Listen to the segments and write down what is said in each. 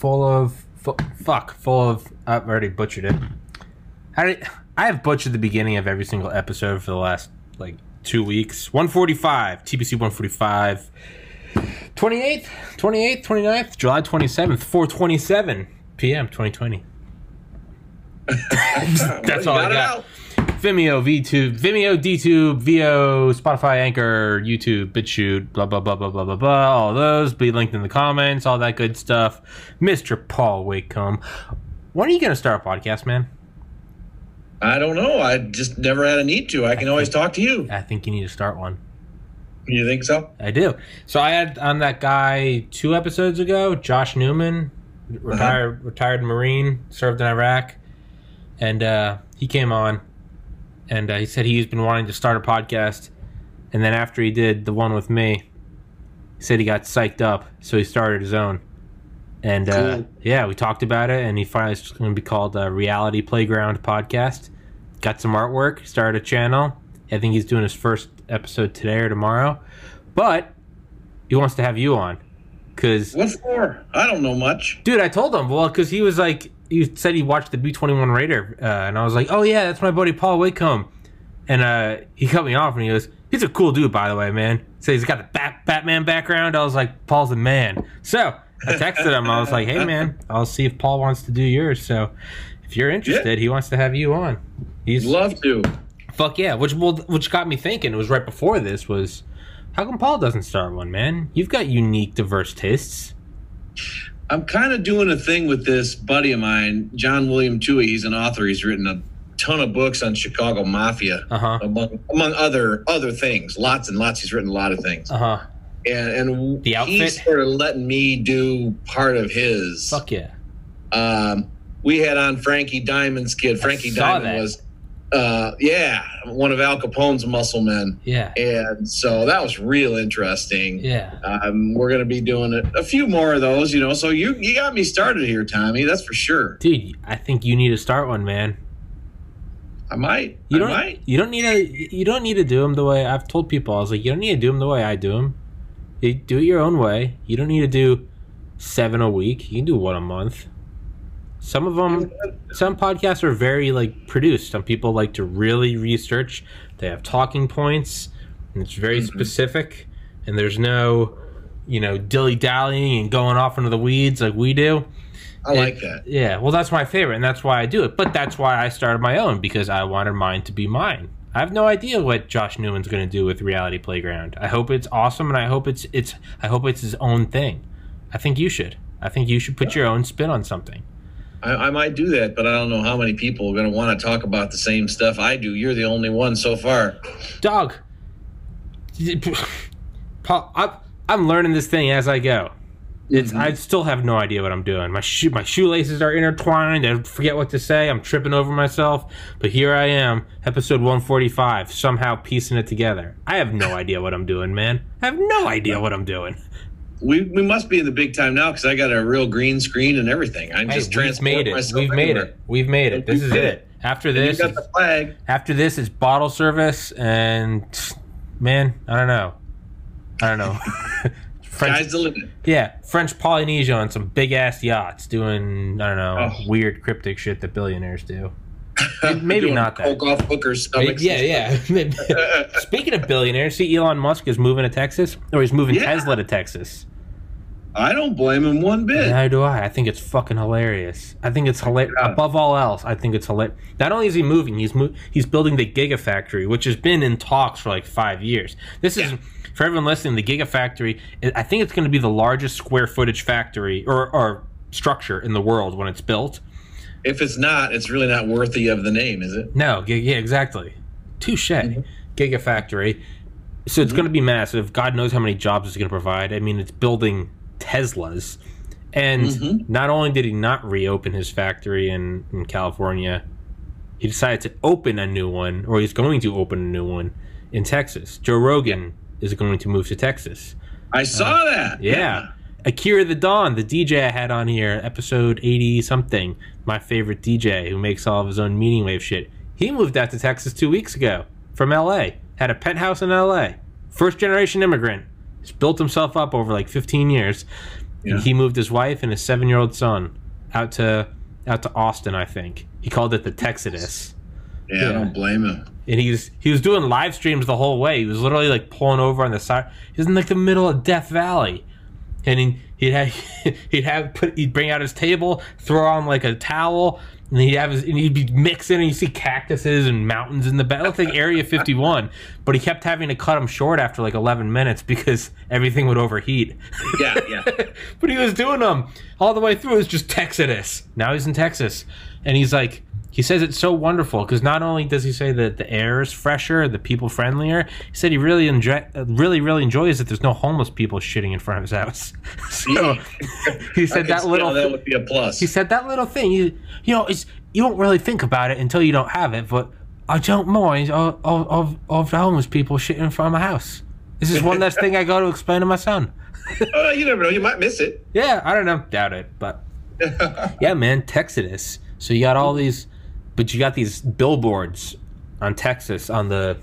full of fu- fuck, full of. I've already butchered it. How did I have butchered the beginning of every single episode for the last like two weeks? 145, TPC 145. 28th, 28th, 29th, July 27th, 427 p.m. 2020. That's all I Got it got. out. Vimeo, VTube, Vimeo, DTube, Veoh, Spotify, Anchor, YouTube, BitChute, blah blah blah blah blah blah blah. All those be linked in the comments, all that good stuff. Mr. Paul Whitcombe, when are you gonna start a podcast, man? I don't know. I just never had a need to. I can always talk to you. I think you need to start one. You think so? I do. So I had on that guy two episodes ago, Josh Newman, retired retired Marine, served in Iraq, and uh, he came on, and uh, he said he's been wanting to start a podcast, and then after he did the one with me, he said he got psyched up, so he started his own, and uh, Cool. yeah, we talked about it, and he finally it's going to be called uh, Reality Playground Podcast. Got some artwork, started a channel. I think he's doing his first episode today or tomorrow, but he wants to have you on because What for? I don't know much. dude i told him well because he was like he said he watched the b21 raider uh, and i was like oh yeah that's my buddy paul Whitcombe. and uh, he cut me off and he goes he's a cool dude by the way man so he's got the Bat- batman background i was like paul's a man so i texted him i was like hey man i'll see if paul wants to do yours so if you're interested he wants to have you on he's Love to. Fuck yeah! Which well, which got me thinking. It was right before this. Was how come Paul doesn't start one, man? You've got unique, diverse tastes. I'm kind of doing a thing with this buddy of mine, John William Tuohy. He's an author. He's written a ton of books on Chicago mafia, Uh huh. among among other other things. Lots and lots. He's written a lot of things. Uh huh. And and The outfit? he's sort of letting me do part of his. Fuck yeah. Um, we had on Frankie Diamond's kid. Frankie Diamond that. was, uh, yeah, one of Al Capone's muscle men. Yeah. And so that was real interesting. Yeah. Um, we're going to be doing a, a few more of those, you know. So you you got me started here, Tommy. That's for sure. Dude, I think you need to start one, man. I might. You I don't. might. You don't need to. You don't need to do them the way I've told people. I was like, you don't need to do them the way I do them. You do it your own way. You don't need to do seven a week. You can do one a month. Some of them, some podcasts are very like produced. Some people like to really research. They have talking points, and it's very mm-hmm. specific. And there's no, you know, dilly dallying and going off into the weeds like we do. I like that. Yeah, well, that's my favorite, and that's why I do it. But that's why I started my own because I wanted mine to be mine. I have no idea what Josh Newman's going to do with Reality Playground. I hope it's awesome, and I hope it's it's I hope it's his own thing. I think you should. I think you should put your own spin on something. I, I might do that, but I don't know how many people are going to want to talk about the same stuff I do. You're the only one so far. Dog, Paul, I, I'm learning this thing as I go. It's mm-hmm. I still have no idea what I'm doing. My shoe my shoelaces are intertwined. I forget what to say. I'm tripping over myself. But here I am, episode 145, somehow piecing it together. I have no idea what I'm doing, man. I have no idea what I'm doing. We, we must be in the big time now because I got a real green screen and everything. I'm Hey, just we've made it. We've made everywhere. it. We've made it. This is it. After You this, got the flag. after this is bottle service, and man, I don't know. I don't know. French. Yeah, French Polynesia on some big ass yachts doing I don't know Oh. weird cryptic shit that billionaires do. Maybe not that. Off hookers' stomachs. Yeah, yeah. Speaking of billionaires, see Elon Musk is moving to Texas, or he's moving Yeah. Tesla to Texas. I don't blame him one bit. Neither do I. I think it's fucking hilarious. I think it's hilarious. Yeah. Above all else, I think it's hilarious. Not only is he moving, he's mo- he's building the Gigafactory, which has been in talks for like five years. This is Yeah. for everyone listening. The Gigafactory, I- I think it's going to be the largest square footage factory or, or structure in the world when it's built. If it's not, it's really not worthy of the name, is it? No, yeah, exactly. Touche. Mm-hmm. Gigafactory. So it's mm-hmm. going to be massive. God knows how many jobs it's going to provide. I mean, it's building Teslas. And Mhm. not only did he not reopen his factory in, in California, he decided to open a new one, or he's going to open a new one in Texas. Joe Rogan is going to move to Texas. I saw that. Uh, Yeah. Akira the Don, the DJ I had on here, episode 80 something, my favorite DJ who makes all of his own meaningwave shit. He moved out to Texas two weeks ago from LA, had a penthouse in LA. First generation immigrant. He's built himself up over like 15 years. Yeah. And he moved his wife and his seven year old son out to out to Austin, I think. He called it the Texodus. Yeah, I don't blame him. And he was he was doing live streams the whole way. He was literally like pulling over on the side. He was in like the middle of Death Valley. And he, he'd have he'd have put he'd bring out his table, throw on like a towel, and he'd have his and he'd be mixing and you see cactuses and mountains in the back. It looked like Area 51. But he kept having to cut him short after like 11 minutes because everything would overheat. Yeah, yeah. but he was doing them all the way through. It was just Texas. Now he's in Texas, and he's like, he says it's so wonderful because not only does he say that the air is fresher, the people friendlier. He said he really enjoy, really, really enjoys that there's no homeless people shitting in front of his house. so he said that little. that would be a plus. He said that little thing. You, you know, it's you don't really think about it until you don't have it, but I don't mind of of of, homeless people shitting in front of my house. This is one less thing I got to explain to my son. Uh, you never know. You might miss it. Yeah, I don't know. Doubt it, but yeah, man, Texas. So you got all these, but you got these billboards on Texas on the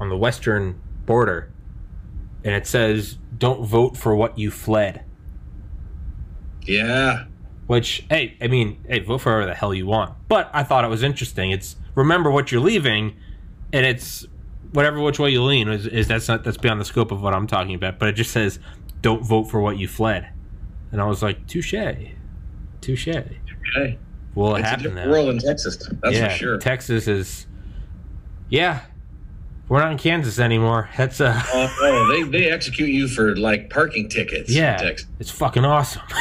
on the western border, and it says, "Don't vote for what you fled." Yeah. Which, hey, I mean, hey, vote for whatever the hell you want. But I thought it was interesting. It's remember what you're leaving, and it's whatever which way you lean is, is that's not that's beyond the scope of what I'm talking about. But it just says, "Don't vote for what you fled," and I was like, touche, touche. Okay. Will it It's a happen different now? world in Texas. That's yeah, for sure. Texas is. Yeah, we're not in Kansas anymore. That's uh, Oh, oh, they, they execute you for like parking tickets. in yeah, Texas. it's fucking awesome.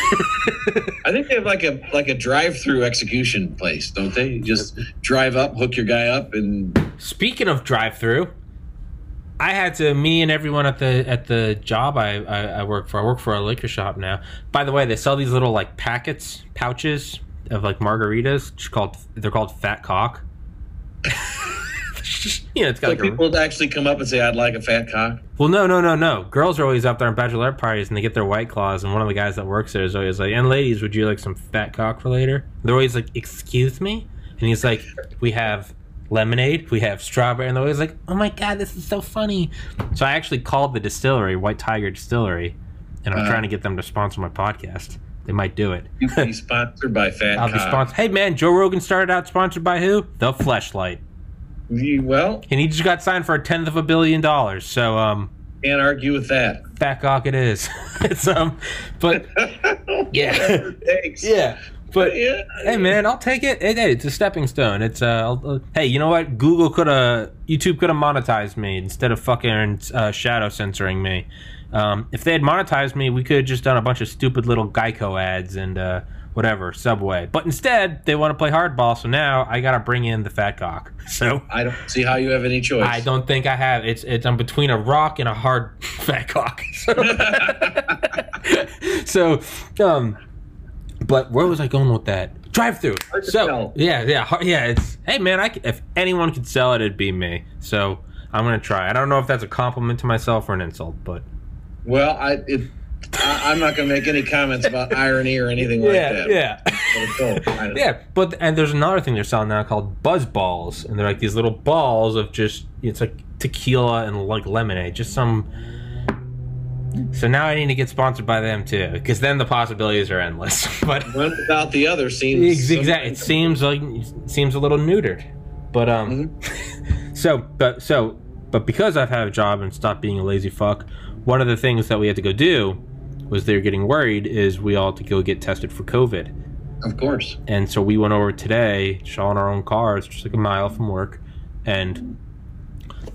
I think they have like a like a drive-through execution place, don't they? You just drive up, hook your guy up, and Speaking of drive-through, I had to me and everyone at the at the job I, I I work for. I work for a liquor shop now. By the way, they sell these little like packets, pouches of like margaritas. It's called they're called Fat Cock. you know, it's got so like a, people actually come up and say, "I'd like a fat cock." well, no, no, no, no. Girls are always up there on bachelorette parties and they get their white claws. And one of the guys that works there is always like, "And ladies, would you like some fat cock for later?" They're always like, "Excuse me," and he's like, "We have." Lemonade, we have strawberry, and they're always like, "Oh my god, this is so funny!" So I actually called the distillery, White Tiger Distillery, and I'm Uh. trying to get them to sponsor my podcast. They might do it. Be sponsored by Fat I'll be Cock. sponsored. Hey man, Joe Rogan started out sponsored by who? The Fleshlight, You- well, and he just got signed for a tenth of a billion dollars. So um, can't argue with that. fat cock it is. it's um, but yeah, Thanks. yeah, but Yeah. hey man, I'll take it. Hey, hey, it's a stepping stone. It's uh, I'll- uh, hey, you know what? Google could have, YouTube could have monetized me instead of fucking uh, shadow censoring me. Um, if they had monetized me, we could have just done a bunch of stupid little Geico ads and uh, whatever Subway. But instead, they want to play hardball, so now I gotta bring in the fat cock. So. I don't see how you have any choice. I don't think I have. It's it's I'm between a rock and a hard fat cock. So, so um, but where was I going with that? Drive through. So tell. yeah, yeah, yeah. It's hey man, I if anyone could sell it, it'd be me. So I'm gonna try. I don't know if that's a compliment to myself or an insult, but Well, I it, I, I'm not going to make any comments about irony or anything like that. yeah. All kind of- Yeah, but and there's another thing they're selling now called buzz balls, and they're like these little balls of just it's like tequila and like lemonade, just some. So now I need to get sponsored by them too, because then the possibilities are endless. But One without the other seems exactly, it seems like it seems a little neutered, but um. so but so but because I've had a job and stopped being a lazy fuck, one of the things that we had to go do was they're getting worried is we all had to go get tested for COVID. Of course. And so we went over today, all in our own cars, just like a mile from work, and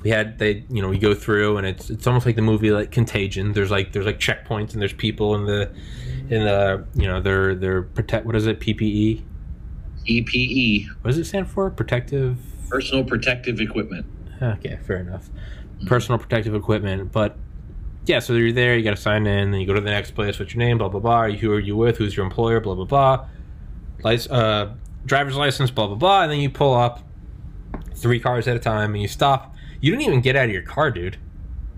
we had they, you know, we go through, and it's it's almost like the movie like Contagion. There's like there's like checkpoints, and there's people in the in the you know they're they're protect what is it PPE? EPE, What does it stand for? Protective. Personal protective equipment. Okay, fair enough. Mm-hmm. Personal protective equipment, but yeah, so you're there, you got to sign in, then you go to the next place. What's your name? Blah blah blah. Who are you with? Who's your employer? Blah blah blah. Lic- uh, driver's license. Blah blah blah. And then you pull up three cars at a time, and you stop. You don't even get out of your car, dude.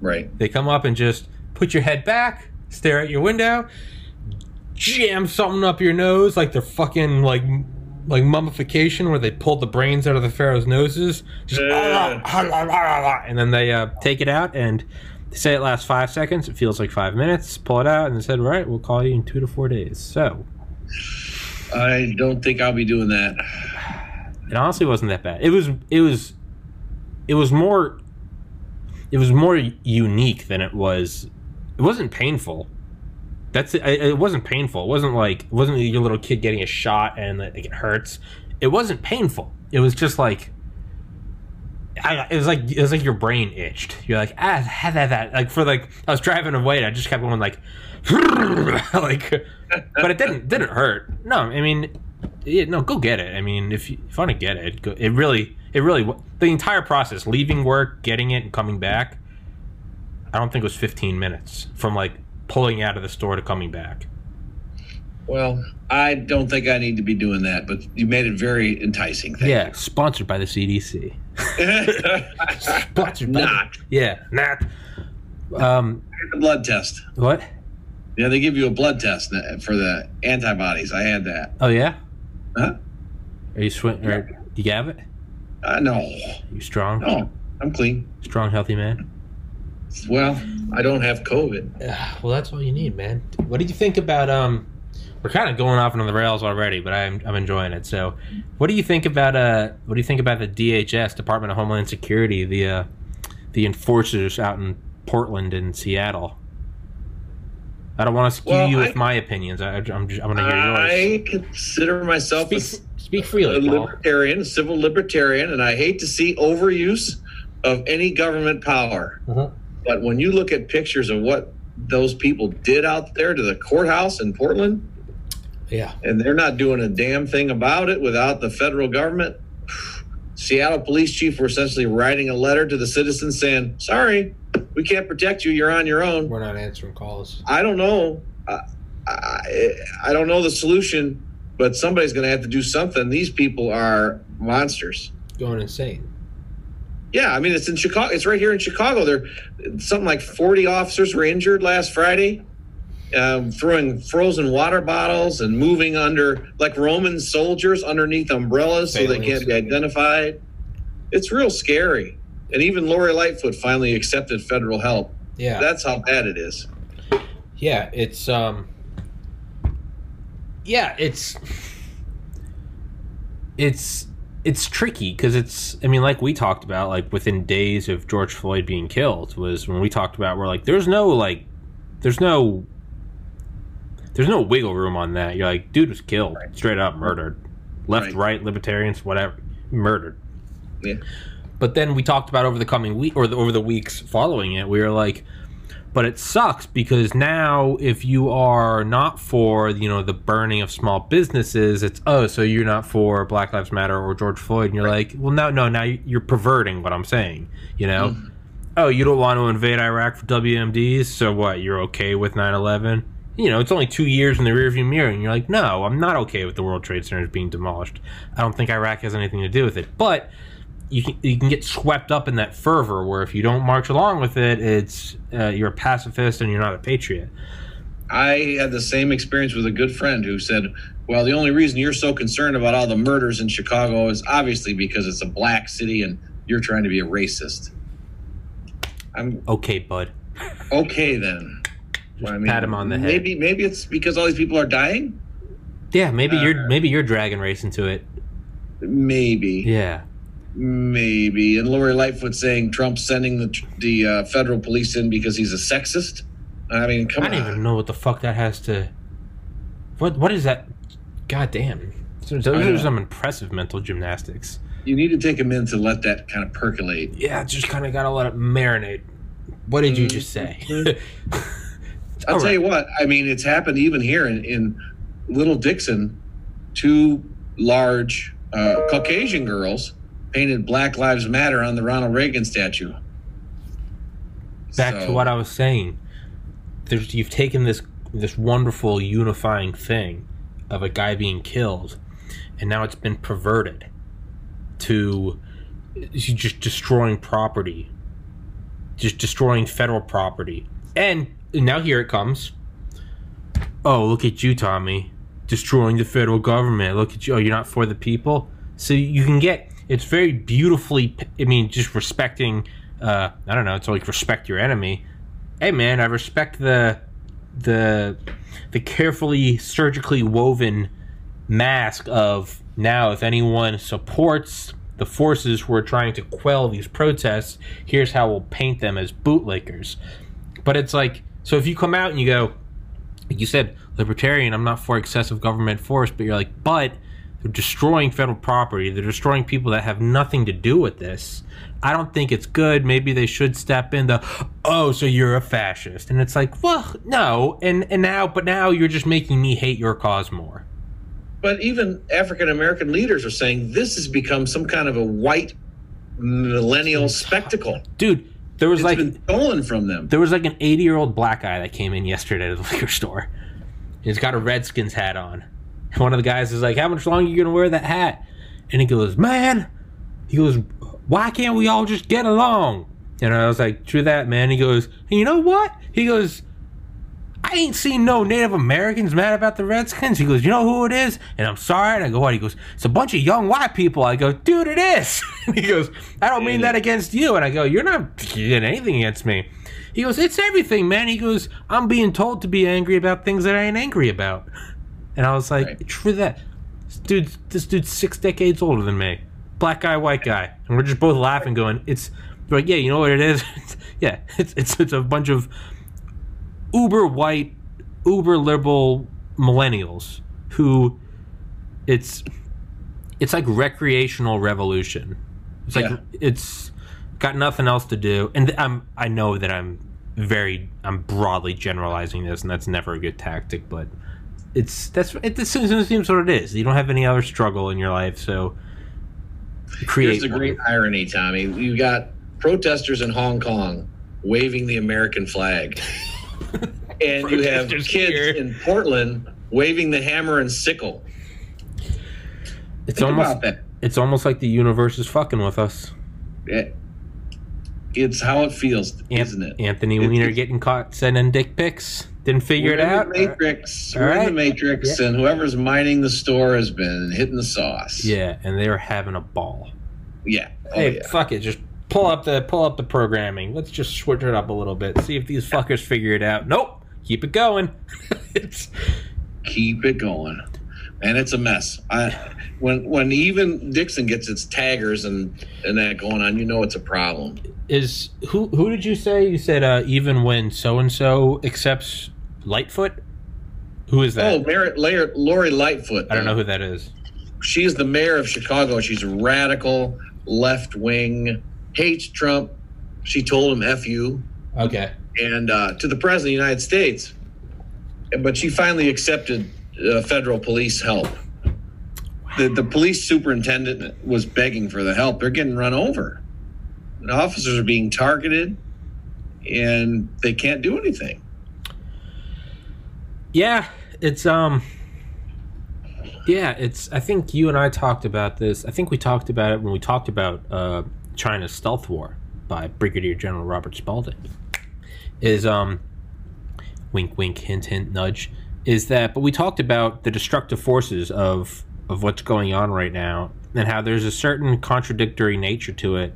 Right. They come up and just put your head back, stare at your window, jam something up your nose like they're fucking like like mummification where they pull the brains out of the pharaoh's noses. Just Yeah. and then they uh, take it out and They say it lasts five seconds. It feels like five minutes. Pull it out, and they said, "All right, we'll call you in two to four days." So I don't think I'll be doing that. it honestly wasn't that bad. It was. It was. It was more. It was more unique than it was. It wasn't painful. That's it. It wasn't painful. It wasn't like it wasn't your little kid getting a shot and like it hurts. It wasn't painful. It was just like. I, it was like it was like your brain itched. You're like ah had that that like for like I was driving away and I just kept going like like but it didn't didn't hurt. No, I mean yeah, no go get it. I mean if you, if you want to get it, go, it really it really the entire process leaving work, getting it, and coming back. I don't think it was 15 minutes from like pulling out of the store to coming back. Well, I don't think I need to be doing that, but you made it very enticing. Thank yeah, sponsored by the CDC. sponsored by Not. The, yeah, not. Um, The blood test. what? Yeah, they give you a blood test for the antibodies. I had that. Oh yeah. Huh? Are you swing? Or you have it? Uh, no, You strong? no, I'm clean. Strong, healthy man. Well, I don't have COVID. Yeah, well, that's all you need, man. What did you think about? Um, we're kind of going off on the rails already, but I'm I'm enjoying it. So, what do you think about uh? What do you think about the DHS, Department of Homeland Security, the uh, the enforcers out in Portland and Seattle? I don't want to skew Well, you I- with my opinions. I, I'm just, I'm going to hear yours. I consider myself a, Speak, speak a freely, Paul. libertarian, a civil libertarian, and I hate to see overuse of any government power. Mhm. But when you look at pictures of what those people did out there to the courthouse in Portland, Yeah, and they're not doing a damn thing about it without the federal government. Seattle police chief were essentially writing a letter to the citizens saying, "Sorry, we can't protect you. You're on your own." we're not answering calls. I don't know. I, I, I don't know the solution, but somebody's going to have to do something. These people are monsters. Going insane. Yeah, I mean it's in Chicago. It's right here in Chicago. There, something like forty officers were injured last Friday, um, throwing frozen water bottles and moving under like Roman soldiers underneath umbrellas so they can't be identified. It's real scary. And even Lori Lightfoot finally accepted federal help. Yeah, That's how bad it is. yeah. It's um. Yeah, it's it's it's tricky because it's i mean like we talked about like within days of george floyd being killed was when we talked about we're like there's no like there's no there's no wiggle room on that. You're like dude was killed. Right. straight up murdered. Left Right. right libertarians whatever. Murdered. Yeah. but then we talked about over the coming week or the, over the weeks following it we were like but it sucks because now if you are not for you know the burning of small businesses it's oh so you're not for black lives matter or george floyd. And you're like well no no now you're perverting what i'm saying you know? Mm-hmm. Oh you don't want to invade iraq for wmds so what? You're okay with 9-11 you know it's only two years in the rearview mirror and you're like no i'm not okay with the world trade centers being demolished i don't think iraq has anything to do with it but you can, you can get swept up in that fervor where if you don't march along with it, it's uh, you're a pacifist and you're not a patriot. I had the same experience with a good friend who said, Well, the only reason you're so concerned about all the murders in Chicago is obviously because it's a black city and you're trying to be a racist. I'm Okay, bud. okay then. Just I mean, pat him on the head. Maybe maybe it's because all these people are dying? Yeah, maybe you're Uh, maybe you're dragging race into it. Maybe. Yeah, Maybe. And Lori Lightfoot saying Trump's sending the the uh, federal police in because he's a sexist. I mean, come I don't even know what the fuck that has to. What what is that? God damn. Those are some impressive mental gymnastics. You need to take a minute to let that kind of percolate. Yeah, just kind of gotta let it marinate. What did you just say? I'll All tell right. you what. I mean, it's happened even here in, in Little Dixon. Two large uh, Caucasian girls painted Black Lives Matter on the Ronald Reagan statue. back So- to what I was saying. There's you've taken this this wonderful unifying thing of a guy being killed, and now it's been perverted to just destroying property, just destroying federal property, and now here it comes. Oh, look at you, Tommy, destroying the federal government. Look at you. Oh, you're not for the people. So you can get. It's very beautifully. I mean, just respecting. Uh, I don't know. It's like respect your enemy. hey man, I respect the the the carefully surgically woven mask of now if anyone supports the forces who are trying to quell these protests, here's how we'll paint them as bootlickers. But it's like so if you come out and you go like you said, libertarian, I'm not for excessive government force, but you're like, but they're destroying federal property. They're destroying people that have nothing to do with this. I don't think it's good. Maybe they should step in the, oh, so you're a fascist. And it's like, well, no. And, and now, but now you're just making me hate your cause more. But even African American leaders are saying this has become some kind of a white millennial spectacle. Dude, there was It's like, been stolen from them. there was like an 80 year old black guy that came in yesterday to the liquor store. He's got a Redskins hat on. And one of the guys is like, How much longer are you going to wear that hat? And he goes, Man, he goes, Why can't we all just get along? And I was like, True that, man. He goes, And you know what? He goes, I ain't seen no Native Americans mad about the Redskins. He goes, You know who it is? And I'm sorry. And I go, What? He goes, It's a bunch of young white people. I go, Dude, it is. He goes, I don't mean that against you. And I go, You're not getting anything against me. He goes, It's everything, man. He goes, I'm being told to be angry about things that I ain't angry about. And I was like, Right. True that. This dude's, this dude's six decades older than me. Black guy, white guy. And we're just both laughing, going, It's like, Yeah, you know what it is? yeah, it's, it's, it's a bunch of uber white, uber liberal millennials who it's it's like recreational revolution. It's like Yeah. it's got nothing else to do, and I'm I know that I'm very I'm broadly generalizing this, and that's never a good tactic, but it's that's it, it seems what it is. You don't have any other struggle in your life, so create. Here's the one. great irony, Tommy. You got protesters in Hong Kong waving the American flag, and you have kids here. in Portland waving the hammer and sickle. It's Think almost about that. it's almost like the universe is fucking with us. It- it's how it feels, An- isn't it? Anthony It- Weiner getting caught sending dick pics. Didn't figure We're it in out. The Matrix. All We're in the Matrix, and whoever's mining the store has been hitting the sauce. Yeah, and they were having a ball. Yeah. Oh, hey, yeah. fuck it, just pull up the pull up the programming. Let's just switch it up a little bit. See if these fuckers figure it out. Nope, keep it going. it's Keep it going. And it's a mess. I when when even Dixon gets its taggers and and that going on, you know it's a problem. is who who did you say? You said uh, even when so and so accepts Lightfoot. Who is that? Oh, Merritt, Lori Lightfoot. I don't know who that is. She is the mayor of Chicago. She's a radical, left wing, hates Trump. She told him "f you" Okay. and uh, to the president of the United States. But she finally accepted uh, federal police help. The the police superintendent was begging for the help. They're getting run over. The officers are being targeted, and they can't do anything. Yeah, it's um Yeah, it's I think you and I talked about this. I think we talked about it when we talked about uh China's stealth war by Brigadier General Robert Spalding. Is um wink wink hint hint nudge is that but we talked about the destructive forces of of what's going on right now and how there's a certain contradictory nature to it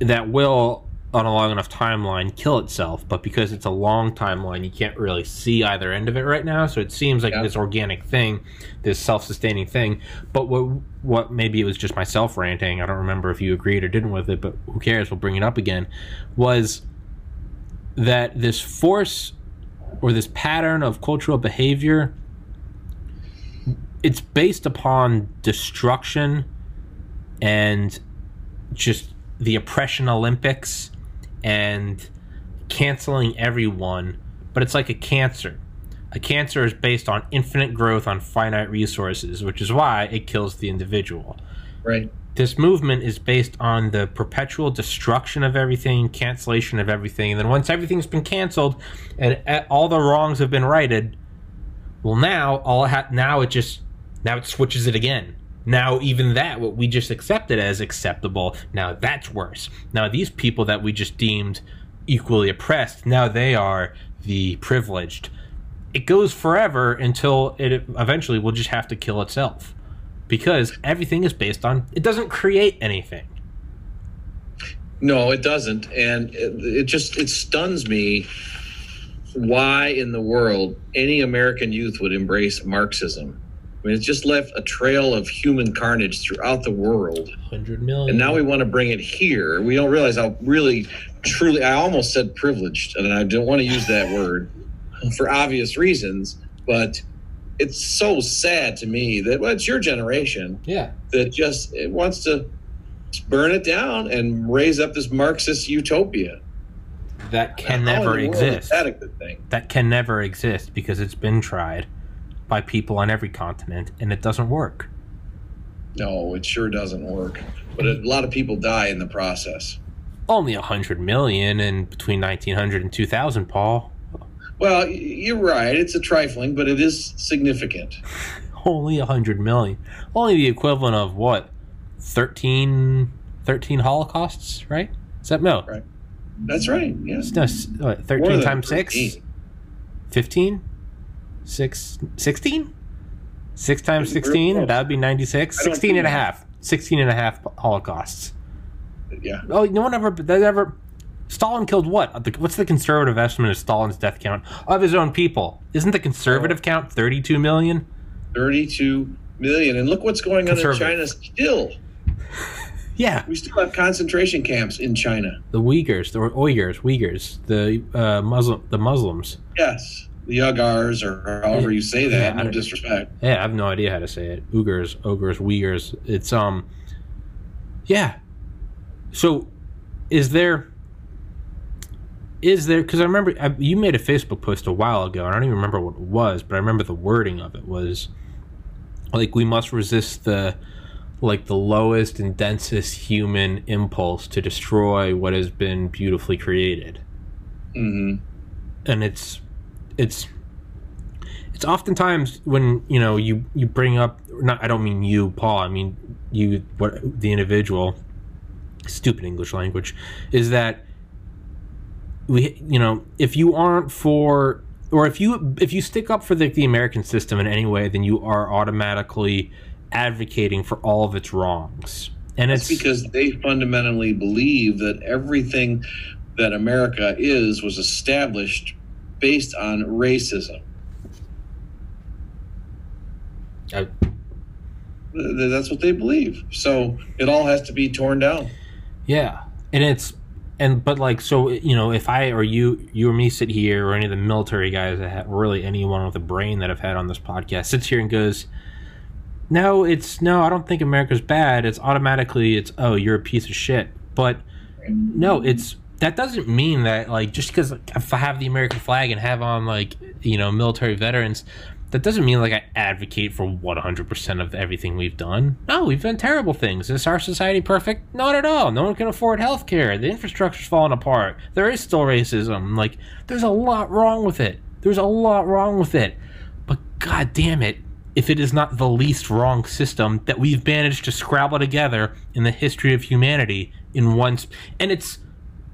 that will on a long enough timeline kill itself but because it's a long timeline you can't really see either end of it right now. So it seems like Yeah. this organic thing this self-sustaining thing. But what what maybe it was just myself ranting. I don't remember if you agreed or didn't with it but who cares? We'll bring it up again. Was that this force or this pattern of cultural behavior it's based upon destruction and just the oppression olympics and canceling everyone but it's like a cancer a cancer is based on infinite growth on finite resources which is why it kills the individual Right. this movement is based on the perpetual destruction of everything, cancellation of everything, and then once everything's been canceled and all the wrongs have been righted, well, now all ha- now it just now it switches it again. Now even that what we just accepted as acceptable, now that's worse. Now these people that we just deemed equally oppressed, now they are the privileged. It goes forever until it eventually will just have to kill itself because everything is based on it doesn't create anything No, it doesn't, and it, just it stuns me why in the world any American youth would embrace Marxism. I mean, it's just left a trail of human carnage throughout the world. 100 million. And now we want to bring it here. We don't realize how really, truly, I almost said privileged, and I don't want to use that word for obvious reasons, but it's so sad to me that, well, it's your generation Yeah. that just it wants to burn it down and raise up this Marxist utopia. That can never the world is exist. that a good thing? That can never exist because it's been tried by people on every continent and it doesn't work. No, it sure doesn't work. But a lot of people die in the process. Only 100 million in between 1900 and 2000, Paul. Well, you're right. It's a trifling, but it is significant. Only 100 million. Only the equivalent of what? 13 13 holocausts, right? Is that no? Right. That's right. Yes. No, s- what, More 13 times 6? 15? 6 16? 6 times 16? That would be 96. I don't 16 and a half. 16 and a half holocausts. Yeah. Oh, no one ever. That ever. Stalin killed what? What's the conservative estimate of Stalin's death count of his own people? Isn't the conservative count 32 million? 32 million. And look what's going on in China still. Yeah, We still have concentration camps in China. the Uyghurs, the Uyghurs, Uyghurs, the uh, Muslim, the Muslims. Yes. The or however you say that, Yeah, no disrespect. Yeah, I have no idea how to say it. Uyghurs, ogres, Uyghurs. It's um, yeah. So, is there? Is there? Because I remember I, you made a Facebook post a while ago. and I don't even remember what it was, but I remember the wording of it was like we must resist the like the lowest and densest human impulse to destroy what has been beautifully created Mm-hmm. and it's it's it's oftentimes when you know you you bring up not I don't mean you Paul I mean you what the individual stupid English language is that we you know if you aren't for or if you if you stick up for the, the American system in any way then you are automatically advocating for all of its wrongs. And It's it's because they fundamentally believe that everything that America is was established based on racism. I- That's what they believe. So it all has to be torn down. Yeah, and it's and but like so you know if I or you you or me sit here or any of the military guys that have really anyone with a brain that I've had on this podcast sits here and goes, no, it's no, I don't think America's bad. It's automatically it's oh you're a piece of shit. But no, it's that doesn't mean that like just because I have the American flag and have on like you know military veterans. That doesn't mean like I advocate for 100% of everything we've done. No, we've done terrible things. Is our society perfect? Not at all. No one can afford health care. The infrastructure's falling apart. There is still racism. Like, there's a lot wrong with it. There's a lot wrong with it. But god damn it, if it is not the least wrong system that we've managed to scrabble together in the history of humanity in one sp- and it's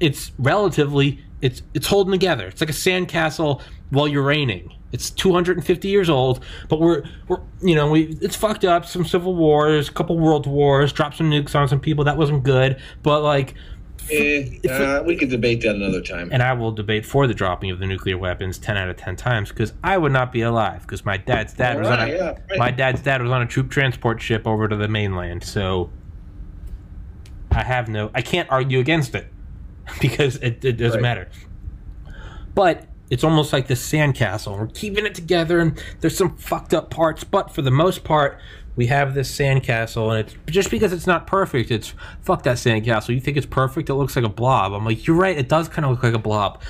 it's relatively it's it's holding together. It's like a sandcastle while you're raining. It's 250 years old, but we're we're you know we it's fucked up. Some civil wars, a couple world wars, dropped some nukes on some people. That wasn't good, but like. Eh, uh, we could debate that another time. And I will debate for the dropping of the nuclear weapons 10 out of 10 times because I would not be alive because my dad's dad was on a, yeah, right. my dad's dad was on a troop transport ship over to the mainland. So I have no I can't argue against it because it, it doesn't Right. matter. But it's almost like this sandcastle. We're keeping it together and there's some fucked up parts, but for the most part we have this sandcastle and it's just because it's not perfect, it's fuck that sandcastle. You think it's perfect, it looks like a blob. I'm like, you're right, it does kind of look like a blob.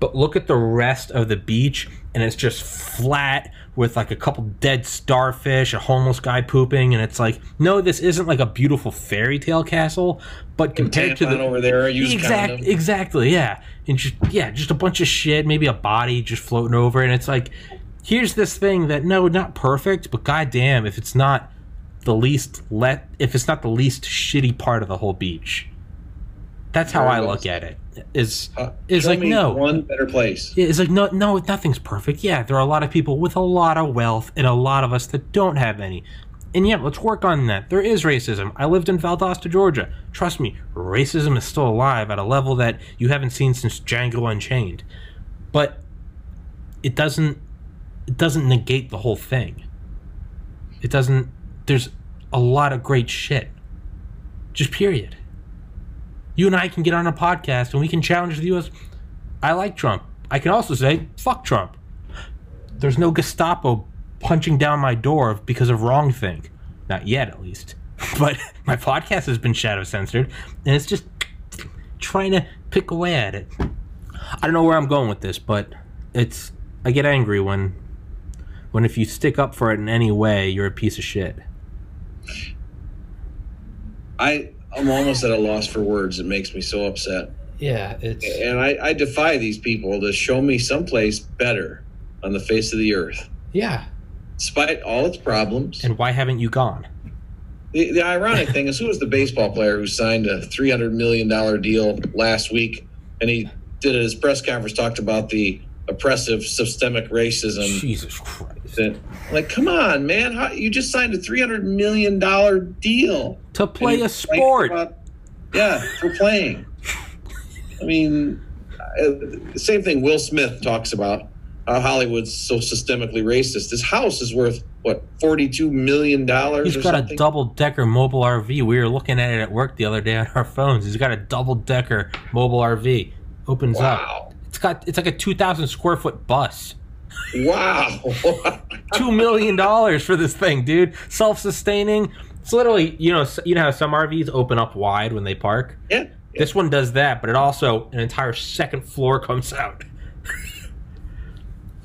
But look at the rest of the beach and it's just flat with like a couple dead starfish, a homeless guy pooping, and it's like, no, this isn't like a beautiful fairy tale castle, but compared to the over there, exact, exactly, yeah, and just yeah, just a bunch of shit, maybe a body just floating over, and it's like, here's this thing that no, not perfect, but goddamn, if it's not the least let, if it's not the least shitty part of the whole beach, that's how I look at it. Is Uh, is like no, one better place. yeah, it's like no, no, nothing's perfect. Yeah, there are a lot of people with a lot of wealth and a lot of us that don't have any. And yeah, let's work on that. There is racism. I lived in Valdosta, Georgia. Trust me, racism is still alive at a level that you haven't seen since Django Unchained. But it doesn't it doesn't negate the whole thing. It doesn't there's a lot of great shit. Just period. You and I can get on a podcast and we can challenge the US. I like Trump. I can also say, fuck Trump. There's no Gestapo punching down my door because of wrong thing. Not yet, at least. But my podcast has been shadow censored, and it's just trying to pick away at it. I don't know where I'm going with this, but it's I get angry when when if you stick up for it in any way, you're a piece of shit. I I'm almost at a loss for words. It makes me so upset. Yeah, it's And I, I defy these people to show me someplace better on the face of the earth, yeah. despite all its problems. And why haven't you gone? The, the ironic thing is, who was the baseball player who signed a three hundred million dollar deal last week? And he did at his press conference talked about the oppressive systemic racism. Jesus Christ. That, like, come on, man! How, you just signed a three hundred million dollar deal To play a sport. about- yeah, for playing. I mean, uh, same thing Will Smith talks about how Hollywood's so systemically racist. This house is worth what forty-two million dollars. He's got something? a double decker mobile RV. We were looking at it at work the other day on our phones. He's got a double decker mobile RV. Opens up. Wow! It's got it's like a two thousand square foot bus. Wow! Two million dollars for this thing, dude. Self sustaining. It's literally you know you know how some RVs open up wide when they park. yeah, This one does that, but it also an entire second floor comes out.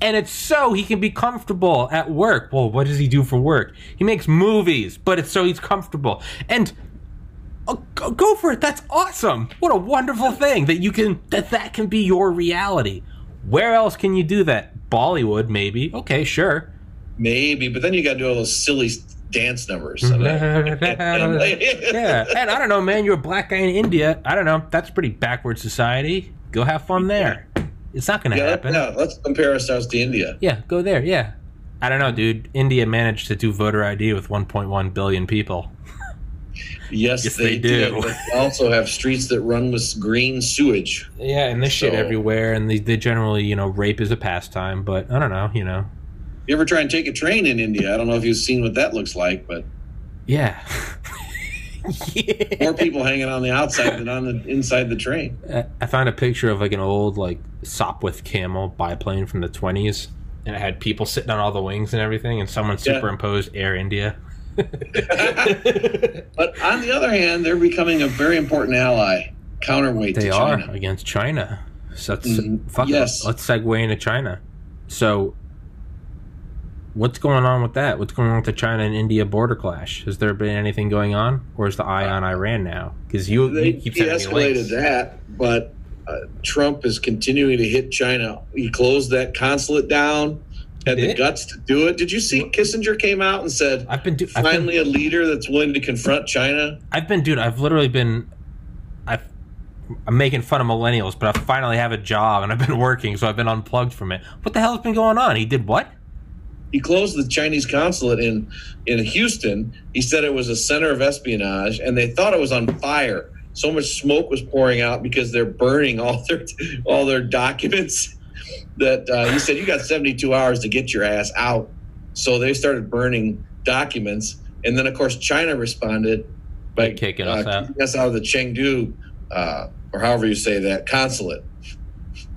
and it's so he can be comfortable at work. Well, what does he do for work? He makes movies, but it's so he's comfortable. And oh, go, go for it. That's awesome. What a wonderful thing that you can that that can be your reality. Where else can you do that? Bollywood, maybe. Okay, sure. maybe, but then you got to do all those silly dance numbers. yeah, and I don't know, man. You're a black guy in India. I don't know. That's pretty backward society. Go have fun there. It's not going to Yeah, happen. yeah, let's compare ourselves to India. Yeah, go there. Yeah. I don't know, dude. India managed to do voter ID with 1.1 billion people. Yes, Yes, they, they do. do. But they also have streets that run with green sewage. Yeah, and this shit everywhere, and they, they generally, you know, rape is a pastime. But I don't know, you know. You ever try and take a train in India? I don't know if you've seen what that looks like, but Yeah. yeah. more people hanging on the outside than on the inside the train. I- found a picture of like an old like Sopwith Camel biplane from the 20s, and it had people sitting on all the wings and everything, and someone Yeah. superimposed Air India. But on the other hand, they're becoming a very important ally, counterweight They to are China. against China. So let's, Mhm. fuck it. Yes. Let's segue into China. So, what's going on with that? What's going on with the China and India border clash? Has there been anything going on, or is the eye on Iran now? Because you, They you keep links. de-escalated that, but uh, Trump is continuing to hit China. He closed that consulate down. Had the Did? guts to do it. Did you see Kissinger came out and said, I've been, do- I've been, finally a leader that's willing to confront China? I've been, dude. I've literally been, I've, I'm making fun of millennials, but I finally have a job and I've been working, so I've been unplugged from it. What the hell has been going on? He did what? He closed the Chinese consulate in in Houston. He said it was a center of espionage, and they thought it was on fire. So much smoke was pouring out because they're burning all their all their documents. That uh, he said you got 72 hours to get your ass out. So they started burning documents, and then of course China responded by Kicking uh, us out. kicking us out of the Chengdu, uh, or however you say that consulate.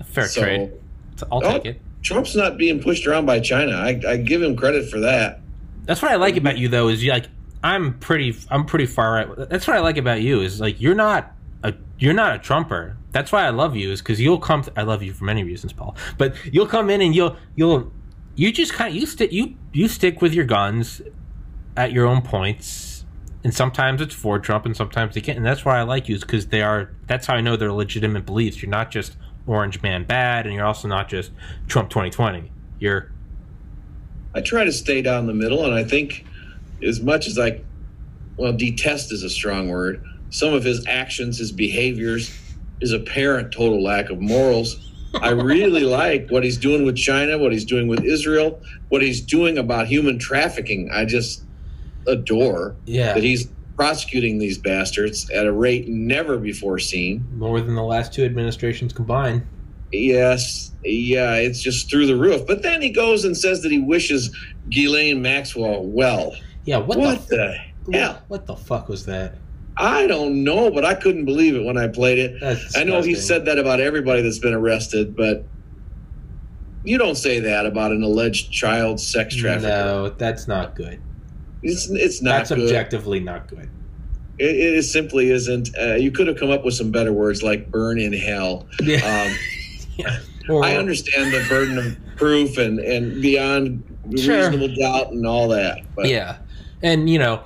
Fair So- trade. I'll Oh. take it. Trump's not being pushed around by China. I, I give him credit for that. That's what I like about you though is you like I'm pretty I'm pretty far right. That's what I like about you is like you're not a you're not a trumper. That's why I love you is cuz you'll come I love you for many reasons, Paul. But you'll come in and you'll you'll you just kind of you stick you you stick with your guns at your own points. And sometimes it's for Trump and sometimes they can't. And that's why I like you is cuz they are that's how I know they're legitimate beliefs. You're not just orange man bad and you're also not just Trump 2020. You're I try to stay down the middle, and I think as much as I, well, detest is a strong word. Some of his actions, his behaviors, his apparent total lack of morals. I really like what he's doing with China, what he's doing with Israel, what he's doing about human trafficking. I just, adore Yeah. that he's prosecuting these bastards at a rate never before seen. More than the last two administrations combined. Yes, yeah, it's just through the roof. But then he goes and says that he wishes Ghislaine Maxwell well. Yeah, what, What, the, the hell? What the fuck was that? I don't know, but I couldn't believe it when I played it. That's I know he said that about everybody that's been arrested, but you don't say that about an alleged child sex trafficker. No, that's not good. It's it's not That's good. objectively not good. It, it simply isn't. Uh, you could have come up with some better words like "burn in hell." Yeah. Um, yeah. Or- I understand the burden of proof and and beyond Sure. reasonable doubt and all that. But Yeah. And, you know,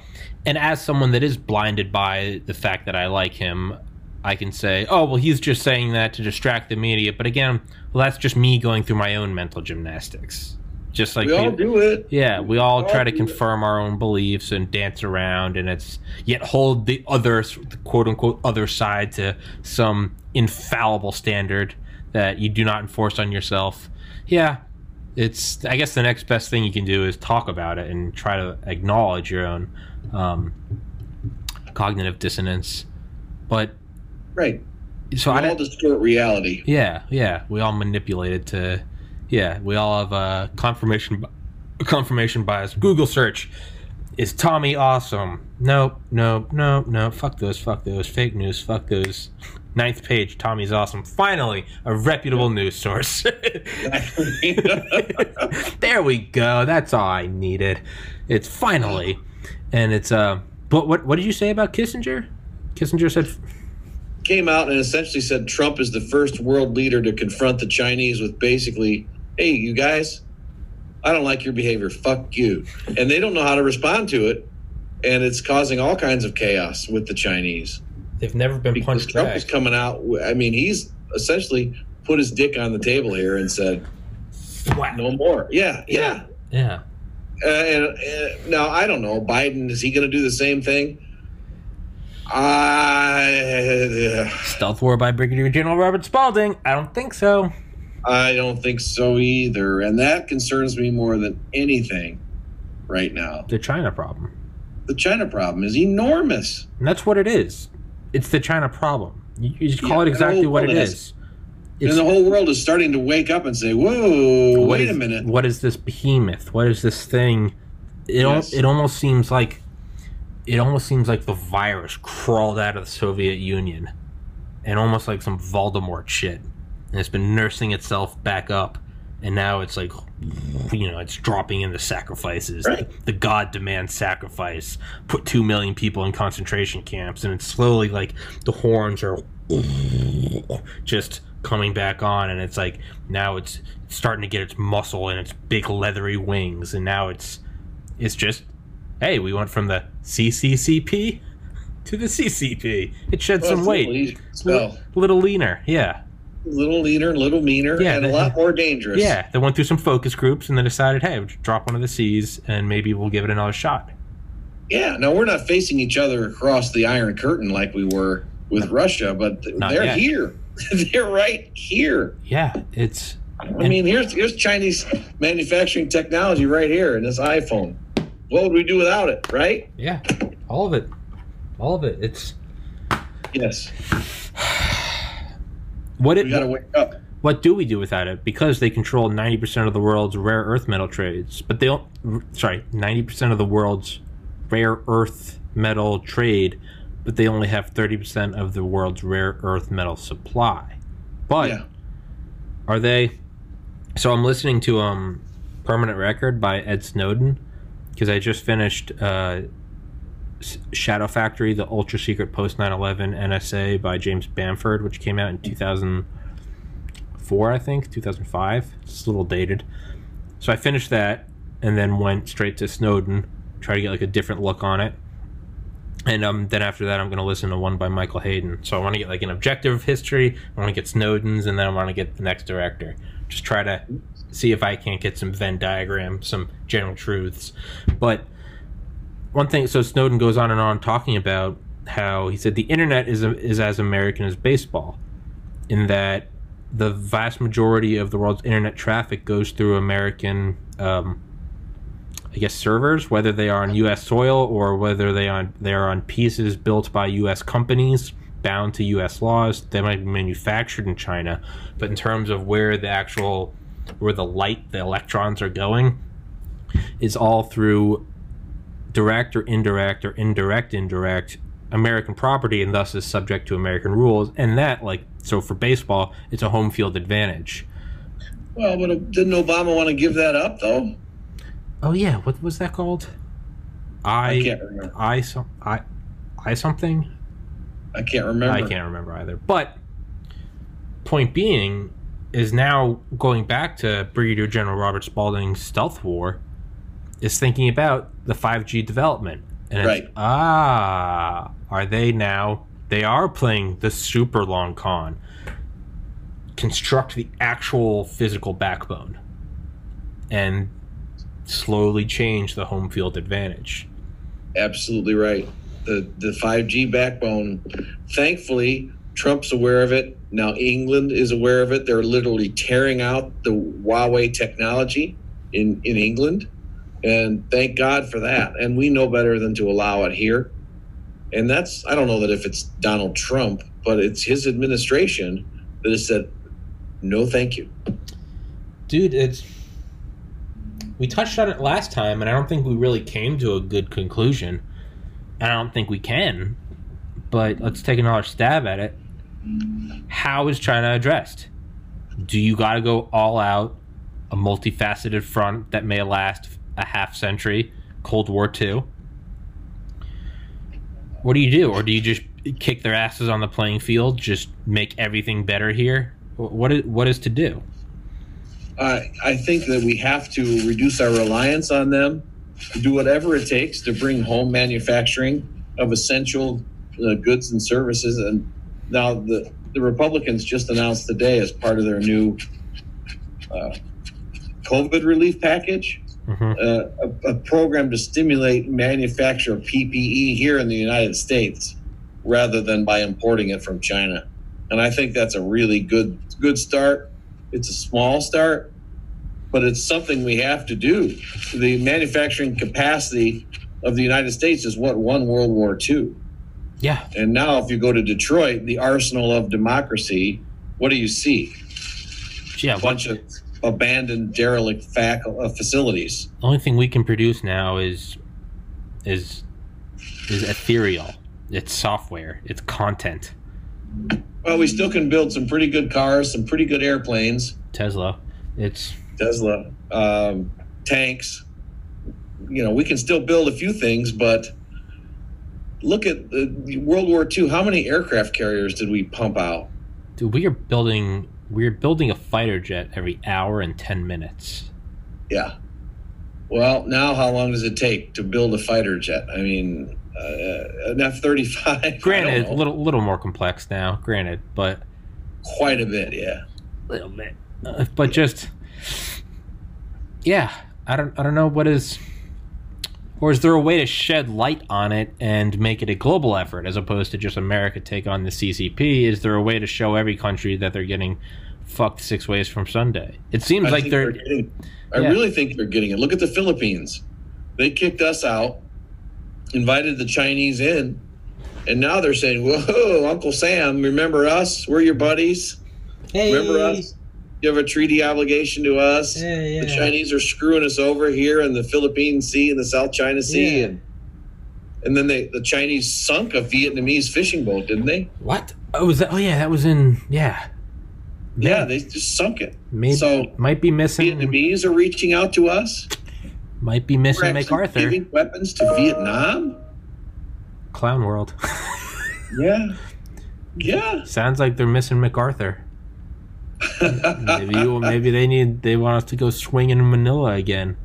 and as someone that is blinded by the fact that I like him, I can say, oh, well, he's just saying that to distract the media. But again, well, that's just me going through my own mental gymnastics. Just like we all do it. Yeah, we all all try to do it. confirm our own beliefs and dance around, and it's yet hold the other the quote unquote other side to some infallible standard that you do not enforce on yourself. Yeah, it's I guess the next best thing you can do is talk about it and try to acknowledge your own um, cognitive dissonance. But Right. so I we all distort reality. yeah, yeah, we all manipulate it to, yeah, we all have a confirmation, confirmation bias. Google search, is Tommy awesome? Nope, nope, nope, nope. Fuck those, fuck those, fake news, fuck those. Ninth page, Tommy's awesome. Finally, a reputable news source. there we go. That's all I needed. It's finally, and it's uh. But what what did you say about Kissinger? Kissinger said Came out and essentially said Trump is the first world leader to confront the Chinese with basically, "Hey, you guys, I don't like your behavior. Fuck you," and they don't know how to respond to it, and it's causing all kinds of chaos with the Chinese. They've never been because punched Trump back. is coming out. I mean, he's essentially put his dick on the table here and said, Thwap. "No more." Yeah, yeah. Yeah. Uh, and uh, now I don't know. Biden is he going to do the same thing? I Stealth war by Brigadier General Robert Spalding. I don't think so. I don't think so either, and that concerns me more than anything right now. The China problem. The China problem is enormous. And that's what it is. It's the China problem. You, you just call Yeah, it exactly what it world is. and the whole world is starting to wake up and say, "Whoa, wait is- a minute." What is this behemoth? What is this thing? It al- Yes. it almost seems like it almost seems like the virus crawled out of the Soviet Union, and almost like some Voldemort shit, and it's been nursing itself back up, and now it's like, you know, it's dropping into sacrifices. Right. The, the god demands sacrifice. Put two million people in concentration camps, and it's slowly like the horns are just coming back on and it's like now it's starting to get its muscle and its big leathery wings and now it's it's just hey we went from the cccp to the ccp it shed Well, some it's a little weight It's a little, leaner yeah little leaner, a little meaner, Yeah, and a lot more dangerous. yeah they went through some focus groups and they decided hey we'll drop one of the c's and maybe we'll give it another shot Yeah, no, we're not facing each other across the Iron Curtain like we were with Russia, but Not they're yet. here. they're right here. yeah it's I mean, here's here's Chinese manufacturing technology right here in this iPhone. What would we do without it, right? yeah all of it all of it it's Yes, what it we got to wake up. What do we do without it? Because they control 90% of the world's rare earth metal trades. But they don't, sorry, 90% of the world's rare earth metal trade, but they only have 30% of the world's rare earth metal supply. But Yeah, are they? So I'm listening to um, Permanent Record by Ed Snowden because I just finished uh, Shadow Factory, the ultra secret post 9/11 NSA by James Bamford, which came out in 2004, I think, 2005. It's a little dated. So I finished that and then went straight to Snowden, try to get like a different look on it. And um, then after that, I'm going to listen to one by Michael Hayden. So I want to get like an objective history. I want to get Snowden's, and then I want to get the next director. Just try to see if I can't get some Venn diagram, some general truths. But one thing, so Snowden goes on and on talking about how he said the internet is is as American as baseball, in that the vast majority of the world's internet traffic goes through American um, I guess servers, whether they are on U.S. soil or whether they on they are on pieces built by U.S. companies bound to U.S. laws. They might be manufactured in China, but in terms of where the actual where the light, the electrons are going, is all through direct or indirect or indirect indirect American property and thus is subject to American rules. And that, like, so for baseball, it's a home field advantage. Well, but didn't Obama want to give that up though? Oh yeah, what was that called? I, I can't remember. I some I I something. I can't remember. I can't remember either. But point being is now going back to Brigadier General Robert Spalding's stealth war is thinking about the 5G development. And it's, Right. ah, are they now they are playing the super long con. Construct the actual physical backbone and slowly change the home field advantage. Absolutely right. The the 5G backbone. Thankfully, Trump's aware of it. Now England is aware of it. They're literally tearing out the Huawei technology in in England. And thank God for that. And we know better than to allow it here. And that's I don't know that if it's Donald Trump, but it's his administration that has said no thank you. dude it's we touched on it last time and i don't think we really came to a good conclusion and i don't think we can but let's take another stab at it how is china addressed do you got to go all out a multifaceted front that may last a half century cold war 2 what do you do? Or do you just kick their asses on the playing field just make everything better here? What is, what is to do? I I think that we have to reduce our reliance on them, do whatever it takes to bring home manufacturing of essential uh, goods and services. And now the the Republicans just announced today as part of their new uh, COVID relief package Mhm. uh, a, a program to stimulate manufacture of PPE here in the United States rather than by importing it from China. And I think that's a really good good start. It's a small start, but it's something we have to do. The manufacturing capacity of the United States is what won World War II. yeah And now if you go to Detroit, the arsenal of democracy, what do you see? yeah A what, bunch of abandoned derelict fac- uh, facilities. the only thing we can produce now is is is ethereal. It's software. It's content. Well, we still can build some pretty good cars, some pretty good airplanes, Tesla. It's Tesla, um, tanks. You know, we can still build a few things, but look at the World War II. How many aircraft carriers did we pump out? dude. We are building. We're building a fighter jet every hour and ten minutes. Yeah. Well, now how long does it take to build a fighter jet? I mean, uh, an F thirty five. Granted, a little little more complex now. Granted, but quite a bit. Yeah. a little bit. Uh, but just yeah, I don't I don't know what is. Or is there a way to shed light on it and make it a global effort as opposed to just America take on the CCP? Is there a way to show every country that they're getting fucked six ways from Sunday? It seems I like think they're, getting. I Yeah. really think they're getting it. Look at the Philippines. They kicked us out, invited the Chinese in, and now they're saying, "Whoa, Uncle Sam, remember us? We're your buddies. hey, Remember us? You have a treaty obligation to us. Yeah, yeah. The Chinese are screwing us over here in the Philippine Sea and the South China Sea, Yeah. and and then they the Chinese sunk a Vietnamese fishing boat, didn't they? What? Oh, was that? Oh, yeah, that was in. Yeah, Yeah, they just sunk it. maybe So might be missing. Vietnamese are reaching out to us. Might be missing MacArthur. giving weapons to Vietnam. Clown World. Yeah. Yeah. Sounds like they're missing MacArthur. Maybe you, maybe they need they want us to go swinging in Manila again.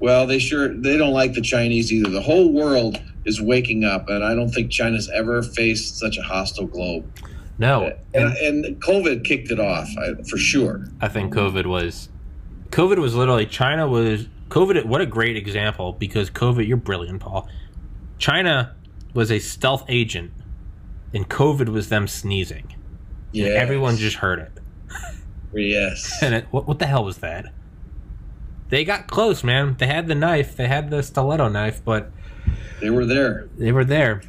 well, they sure they don't like the Chinese either. The whole world is waking up, and I don't think China's ever faced such a hostile globe. No, And, and and COVID kicked it off I, for sure. I think COVID was COVID was literally China was COVID. What a great example because COVID. You're brilliant, Paul. China was a stealth agent, and COVID was them sneezing. Yeah. Everyone just heard it. Yes. And it, what, what the hell was that? they got close, man. They had the knife, they had the stiletto knife, but They were there. they were there.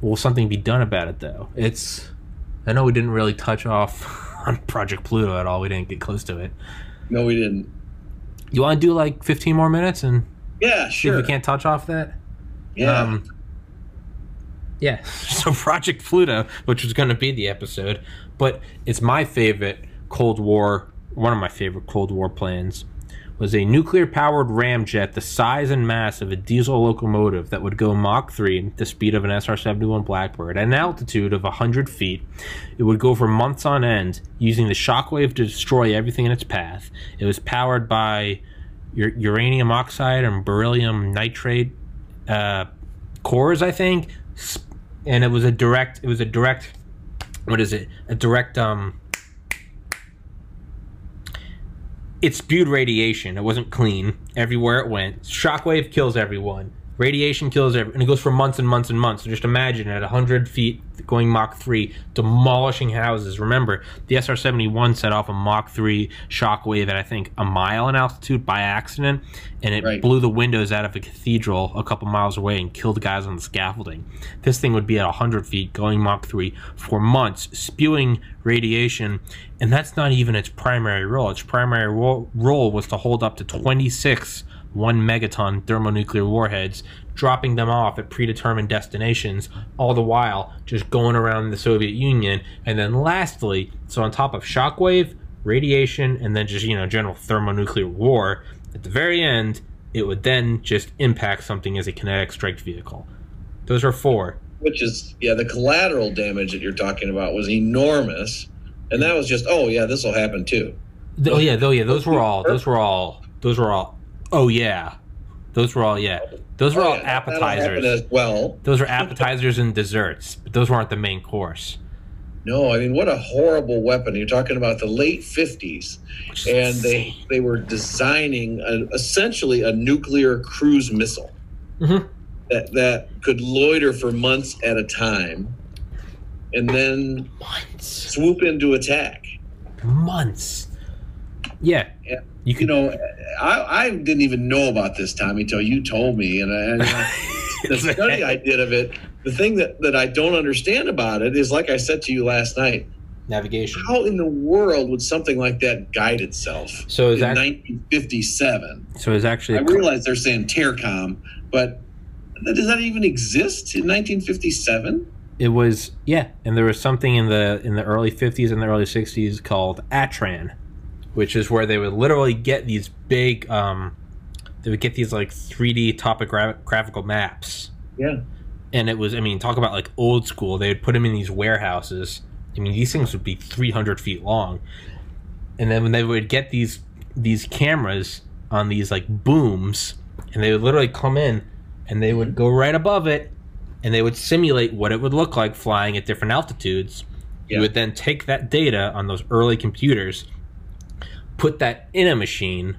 Will something be done about it, though? It's. I know we didn't really touch off on Project Pluto at all. We didn't get close to it. No, we didn't. You want to do like 15 more minutes and Yeah, see sure. if we can't touch off that? yeah. Um, yeah. So Project Pluto, which was going to be the episode, but it's my favorite Cold War, one of my favorite Cold War plans, was a nuclear powered ramjet the size and mass of a diesel locomotive that would go Mach 3 at the speed of an SR 71 Blackbird at an altitude of 100 feet. It would go for months on end, using the shockwave to destroy everything in its path. It was powered by ur- uranium oxide and beryllium nitrate uh, cores, I think, and it was a direct. It was a direct. What is it? A direct. Um. It spewed radiation. It wasn't clean everywhere it went. Shockwave kills everyone. Radiation kills everyone, and it goes for months and months and months. So just imagine at 100 feet, going Mach 3, demolishing houses. Remember, the SR 71 set off a Mach 3 shockwave at, I think, a mile in altitude by accident, and it Right. blew the windows out of a cathedral a couple miles away and killed guys on the scaffolding. This thing would be at 100 feet, going Mach 3 for months, spewing radiation, and that's not even its primary role. Its primary ro- role was to hold up to 26 one megaton thermonuclear warheads, dropping them off at predetermined destinations, all the while just going around the Soviet Union. And then lastly, so on top of shockwave, radiation, and then just, you know, general thermonuclear war, at the very end, it would then just impact something as a kinetic strike vehicle. Those are four. Which is, yeah, the collateral damage that you're talking about was enormous. And that was just, oh, yeah, this will happen too. Oh yeah, though yeah, those were all those were all those were all oh yeah. Those were all yeah. Those were Oh, all yeah, that- that'll happen appetizers. as well. Those were appetizers and desserts, but those weren't the main course. No, I mean, what a horrible weapon. You're talking about the late 50s. and they they were designing a, essentially a nuclear cruise missile Mhm. that that could loiter for months at a time and then months, swoop into attack months. Yeah, Yeah. You you know i, I didn't even know about this tommy until you told me and, I, and I- uh, the study i did of it the thing that, that i don't understand about it is like i said to you last night navigation. how in the world would something like that guide itself So is in that 1957 so? Is actually I realize they're saying Tercom, but does that even exist in 1957? it was yeah, and there was something in the in the early fifties and the early sixties called Atran, which is where they would literally get these big um, they would get these like three D topographical maps. Yeah. and it was i mean talk about like old school. They would put them in these warehouses. I mean these things would be 300 feet long. And then when they would get these these cameras on these like booms and they would literally come in and they would go right above it and they would simulate what it would look like flying at different altitudes. Yeah. you would then take that data on those early computers put that in a machine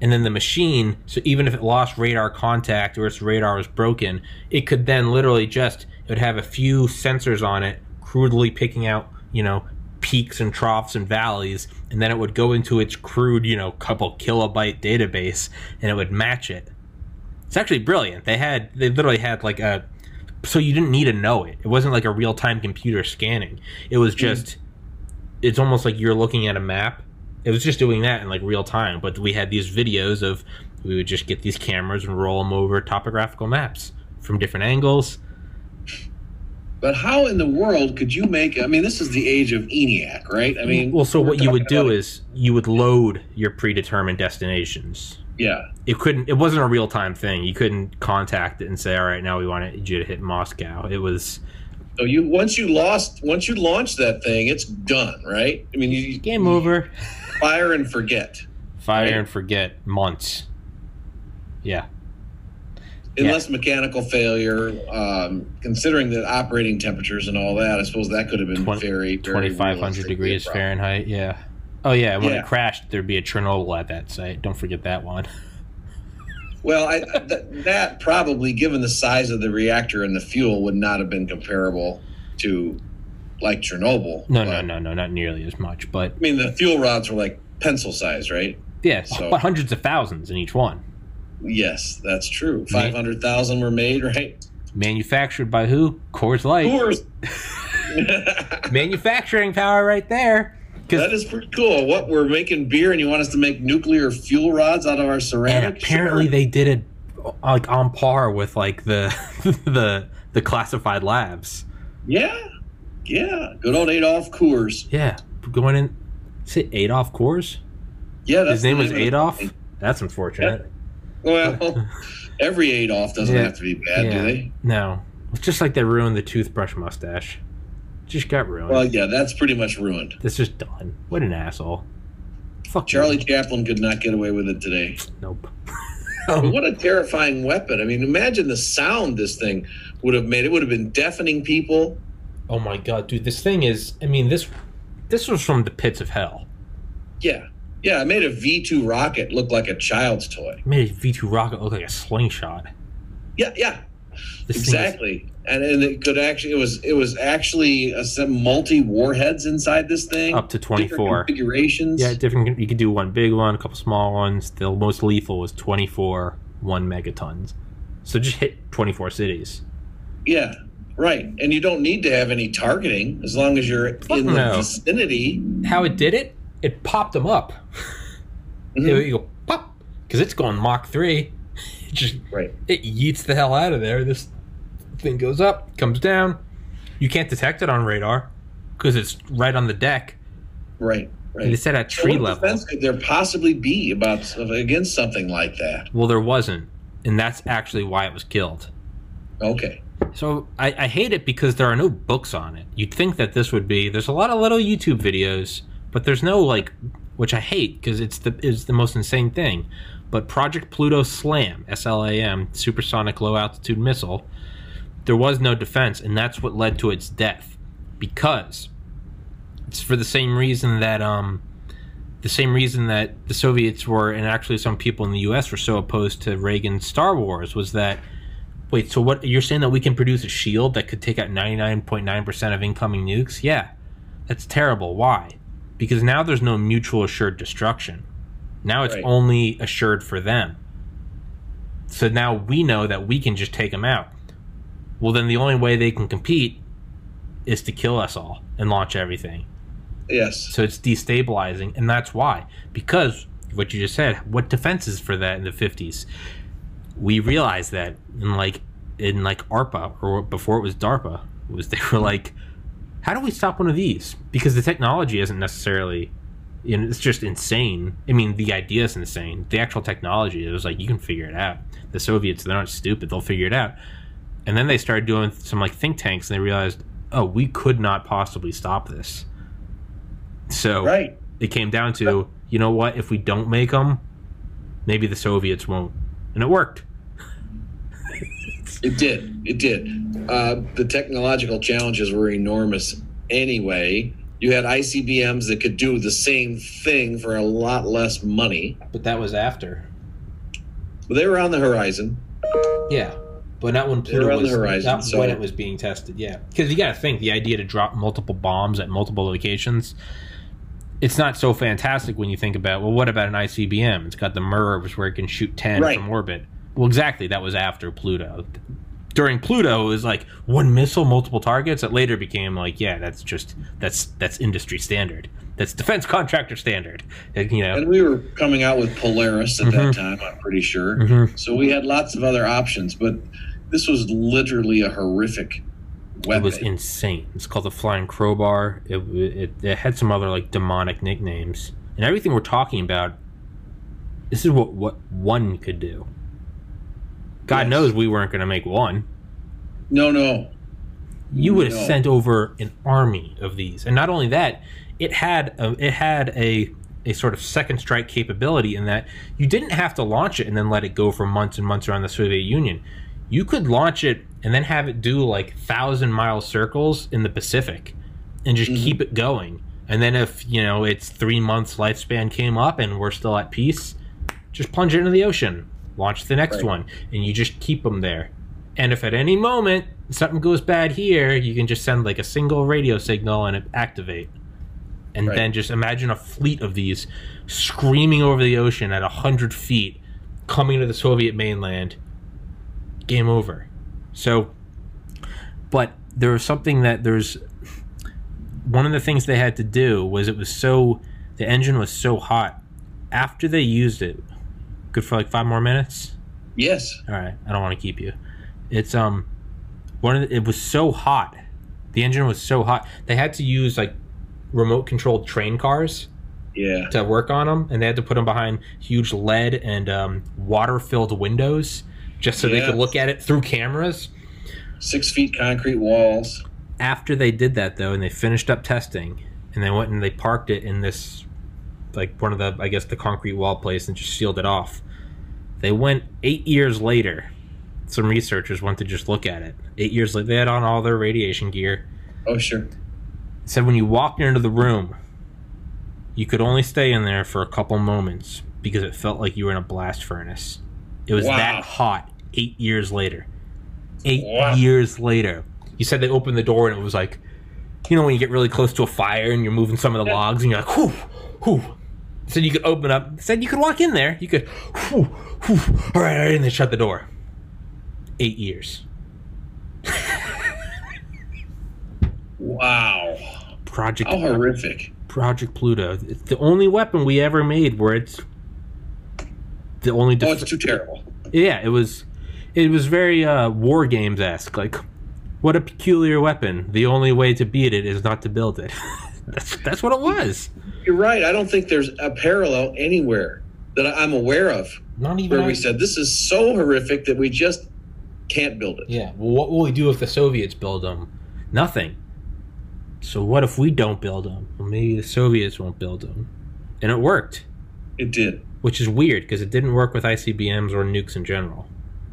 and then the machine so even if it lost radar contact or its radar was broken it could then literally just it would have a few sensors on it crudely picking out you know peaks and troughs and valleys and then it would go into its crude you know couple kilobyte database and it would match it. It's actually brilliant. They had they literally had like a so you didn't need to know it. It wasn't like a real-time computer scanning. It was hmm. just it's almost like you're looking at a map it was just doing that in like real time but we had these videos of we would just get these cameras and roll them over topographical maps from different angles But how in the world could you make? I mean, this is the age of ENIAC, right? I mean, well so what you would do is you would load your predetermined destinations yeah, it couldn't it wasn't a real time thing you couldn't contact it and say all right now we want you to hit moscow it was so you once you lost, once you launch that thing, it's done, right? I mean, you game over fire and forget, fire Right. and forget months. Yeah. Unless mechanical failure. Um, considering the operating temperatures and all that, I suppose that could have been Twen- very, very 2500 degrees fahrenheit yeah. Oh yeah when Yeah. it crashed there'd be a chernobyl at that site. Don't forget that one. Well, I, th- that probably, given the size of the reactor and the fuel, would not have been comparable to like Chernobyl. no no no no not nearly as much but I mean, the fuel rods were like pencil size, right? Yeah, So- but hundreds of thousands in each one. Yes, that's true. Five hundred thousand were made, right? Manufactured by who? Coors Light. Coors. Manufacturing power right there. That is pretty cool. What we're making beer, and you want us to make nuclear fuel rods out of our and apparently Sure. they did it like on par with like the the the classified labs. yeah, yeah. Good old Adolf Coors. Yeah, going in. Is it Adolf Coors? Yeah, that's His name was Adolf. That's unfortunate. Well, every Adolf doesn't Yeah. have to be bad, Yeah. do they? No, it's just like they ruined the toothbrush mustache. Just got ruined. Well, yeah, that's pretty much ruined. this is done. What an asshole. Fuck Charlie you. Chaplin could not get away with it today. Nope. What a terrifying weapon! I mean, imagine the sound this thing would have made. It would have been deafening people. Oh my god, dude! This thing is. I mean this. This was from the pits of hell. Yeah, yeah. It made a V two rocket look like a child's toy. Made a V two rocket look like a slingshot. Yeah, yeah. This thing is- exactly and and it could actually it was it was actually uh, some multi warheads inside this thing up to 24 different configurations Yeah, different. You could do one big one, a couple small ones. The most lethal was twenty four one megatons. So just hit twenty four cities. yeah right and you don't need to have any targeting as long as you're Fuck in the vicinity How it did it? It popped them up. Mhm. It would go pop because it's going Mach three. It just right it yeets the hell out of there. This thing goes up, comes down. You can't detect it on radar because it's right on the deck. right Right. And it's at a So tree what level. defense could there possibly be about against something like that Well, there wasn't, and that's actually why it was killed. okay So I, I hate it because there are no books on it. You'd think that this would be. There's a lot of little YouTube videos, but there's no like, which I hate because it's the is the most insane thing. But Project Pluto SLAM, S L A M, supersonic low altitude missile, there was no defense, and that's what led to its death. Because it's for the same reason that um, the same reason that the Soviets were, and actually some people in the U.S. were so opposed to Reagan's Star Wars was that Wait, so what you're saying that we can produce a shield that could take out 99.9% of incoming nukes? Yeah. That's terrible. Why? Because now there's no mutual assured destruction. Now it's Right. only assured for them. So now we know that we can just take them out. Well, then the only way they can compete is to kill us all and launch everything. yes So it's destabilizing, and that's why. Because what you just said, what defenses for that in the fifties? We realized that in like in like ARPA or before it was DARPA was they were like, how do we stop one of these? Because the technology isn't necessarily, you know, it's just insane. I mean, the idea is insane. The actual technology, it was like you can figure it out. The Soviets, they're not stupid; they'll figure it out. And then they started doing some like think tanks, and they realized, oh, we could not possibly stop this. So right it came down to, you know what? If we don't make them, maybe the Soviets won't, and it worked. It did. It did. Uh, the technological challenges were enormous anyway. You had ICBMs that could do the same thing for a lot less money. But that was after. But they were on the horizon. Yeah, but not when Pluto was the horizon, not so- when it was being tested. Yeah, because you got to think the idea to drop multiple bombs at multiple locations. It's not so fantastic when you think about well, what about an ICBM? It's got the MIRVs where it can shoot ten Right. from orbit. Well, exactly. That was after Pluto. During Pluto, it was like one missile, multiple targets. It later became like, yeah, that's just that's that's industry standard. That's defense contractor standard. And, you know, And we were coming out with Polaris at Mhm. that time, I'm pretty sure. Mhm. So we had lots of other options, but this was literally a horrific weapon. It was insane. It's called the Flying Crowbar. It, it, it had some other like demonic nicknames, and everything we're talking about. This is what what one could do. God Yes. knows we weren't going to make one. no, no. You would have No. sent over an army of these, and not only that, it had a, it had a a sort of second strike capability in that you didn't have to launch it and then let it go for months and months around the Soviet Union. You could launch it and then have it do like thousand mile circles in the Pacific, and just Mhm. keep it going. And then if you know its three months lifespan came up and we're still at peace, just plunge it into the ocean, launch the next Right. one, and you just keep them there. And if at any moment something goes bad here, you can just send like a single radio signal and it activate. and Right. then just imagine a fleet of these screaming over the ocean at 100 feet coming to the soviet mainland game over so but there was something that there's one of the things they had to do was it was so the engine was so hot after they used it good for like five more minutes? Yes. all right. I don't want to keep you. It's um one of the, it was so hot. The engine was so hot. They had to use like remote controlled train cars Yeah. to work on them and they had to put them behind huge lead and um, water filled windows just so they could look at it through cameras. Six feet concrete walls. after they did that though and they finished up testing and they went and they parked it in this like one of the i guess the concrete wall place and just sealed it off they went eight years later some researchers went to just look at it eight years later they had on all their radiation gear Oh, sure. said when you walked into the room you could only stay in there for a couple moments because it felt like you were in a blast furnace it was Wow. that hot eight years later eight Wow. years later you said they opened the door and it was like you know when you get really close to a fire and you're moving some of the Yeah. logs and you're like whoo, whew said you could open up said you could walk in there you could whew, whew, all right all right and then shut the door eight years Wow. project How horrific. Project Pluto. It's the only weapon we ever made where it's the only. Oh, it's too terrible. yeah, it was. It was very uh, war games esque. Like, what a peculiar weapon. The only way to beat it is not to build it. that's that's what it was. You're right. I don't think there's a parallel anywhere that I'm aware of Not even. where we said this is so horrific that we just can't build it. yeah. Well, what will we do if the Soviets build them? Nothing. So what if we don't build them? Well, maybe the Soviets won't build them, and it worked, It did. which is weird because it didn't work with ICBMs or nukes in general.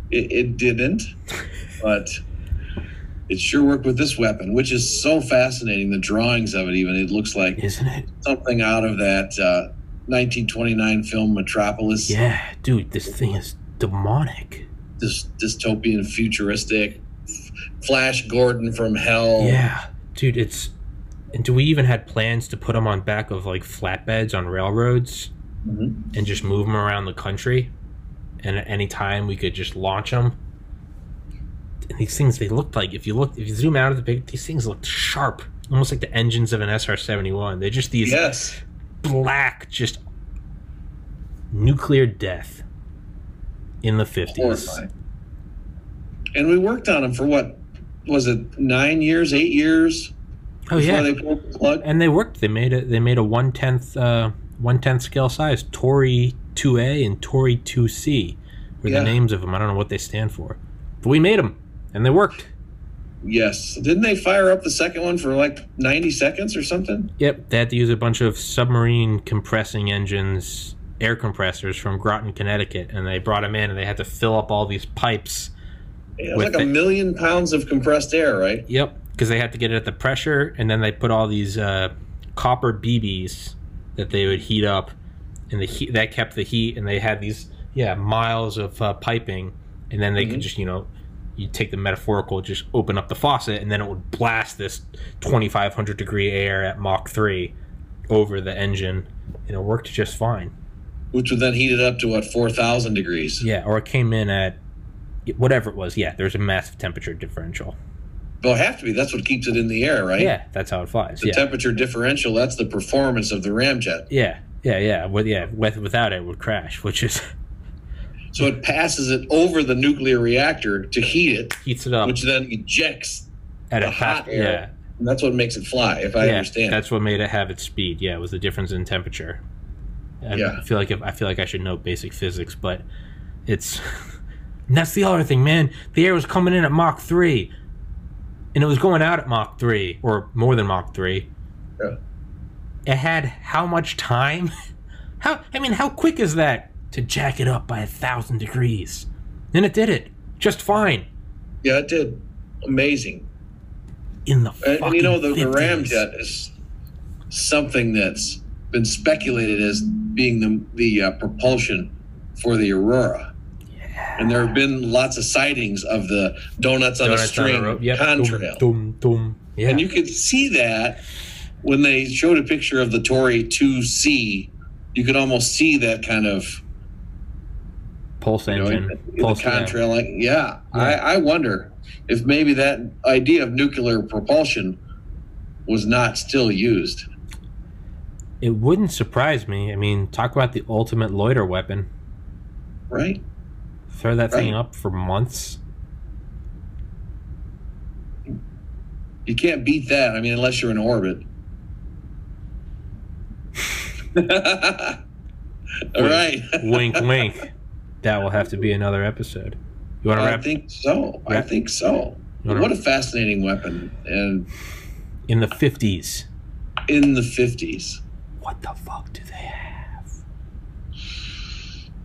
It, it didn't, but it sure worked with this weapon, which is so fascinating. The drawings of it, even it looks like Isn't it? something out of that uh, 1929 film Metropolis. Yeah, dude, this thing is demonic. This dystopian, futuristic. Flash Gordon from Hell. Yeah, dude, it's. And do we even had plans to put them on back of like flatbeds on railroads Mhm. and just move them around the country? And at any time we could just launch them. And these things, they looked like if you look, if you zoom out of the big, these things looked sharp, almost like the engines of an SR seventy one. They're just these Yes. black, just nuclear death in the fifties. Horrifying. And we worked on them for what? Was it nine years, eight years? Oh yeah, they the and they worked. They made it. They made a one tenth, uh, one tenth scale size Tory two A and Tory two C, were Yeah. the names of them. I don't know what they stand for, but we made them, and they worked. Yes. Didn't they fire up the second one for like 90 seconds or something? Yep, they had to use a bunch of submarine compressing engines, air compressors from Groton, Connecticut, and they brought them in, and they had to fill up all these pipes. It was With like a the- million pounds of compressed air, right? Yep, because they had to get it at the pressure, and then they put all these uh, copper BBs that they would heat up, and the heat that kept the heat, and they had these yeah miles of uh, piping, and then they could Mhm. just you know you take the metaphorical, just open up the faucet, and then it would blast this twenty five hundred degree air at Mach three over the engine, and it worked just fine. Which would then heat it up to what, 4,000 degrees? Yeah, or it came in at whatever it was. Yeah, there's a massive temperature differential. Well, it have to be. That's what keeps it in the air, right? Yeah, that's how it flies. The yeah. temperature differential, that's the performance of the ramjet. Yeah, yeah, yeah. With yeah, with, without it, it would crash, which is So it passes it over the nuclear reactor to heat it, heats it up which then ejects, at the a hot air. Yeah, and that's what makes it fly, if I yeah. understand. That's what made it have its speed. Yeah, it was the difference in temperature. I Yeah. feel like if, I feel like I should know basic physics, but it's that's the other thing, man. The air was coming in at Mach three, and it was going out at Mach three or more than Mach three. Yeah. It had how much time? How I mean, how quick is that to jack it up by a thousand degrees? And it did it just fine yeah, it did. Amazing. in the And, and you know, the, the ramjet is something that's been speculated as being the, the uh, propulsion for the Aurora. And there have been lots of sightings of the donuts on Donuts a on a string rope. Yep. contrail. Dum, dum, dum. Yeah. And you could see that when they showed a picture of the Tory 2C, you could almost see that kind of Pulse you know, engine. in, in Pulse, the yeah. contrail. Yeah, Yeah. I, I wonder if maybe that idea of nuclear propulsion was not still used. It wouldn't surprise me. I mean, talk about the ultimate loiter weapon. Right? Throw that thing up for months. You can't beat that. I mean, unless you're in orbit. All right. wink, wink. That will have to be another episode. You want to wrap? I think so. I think so. What a fascinating weapon. And in the fifties? in the 50s. What the fuck do they have?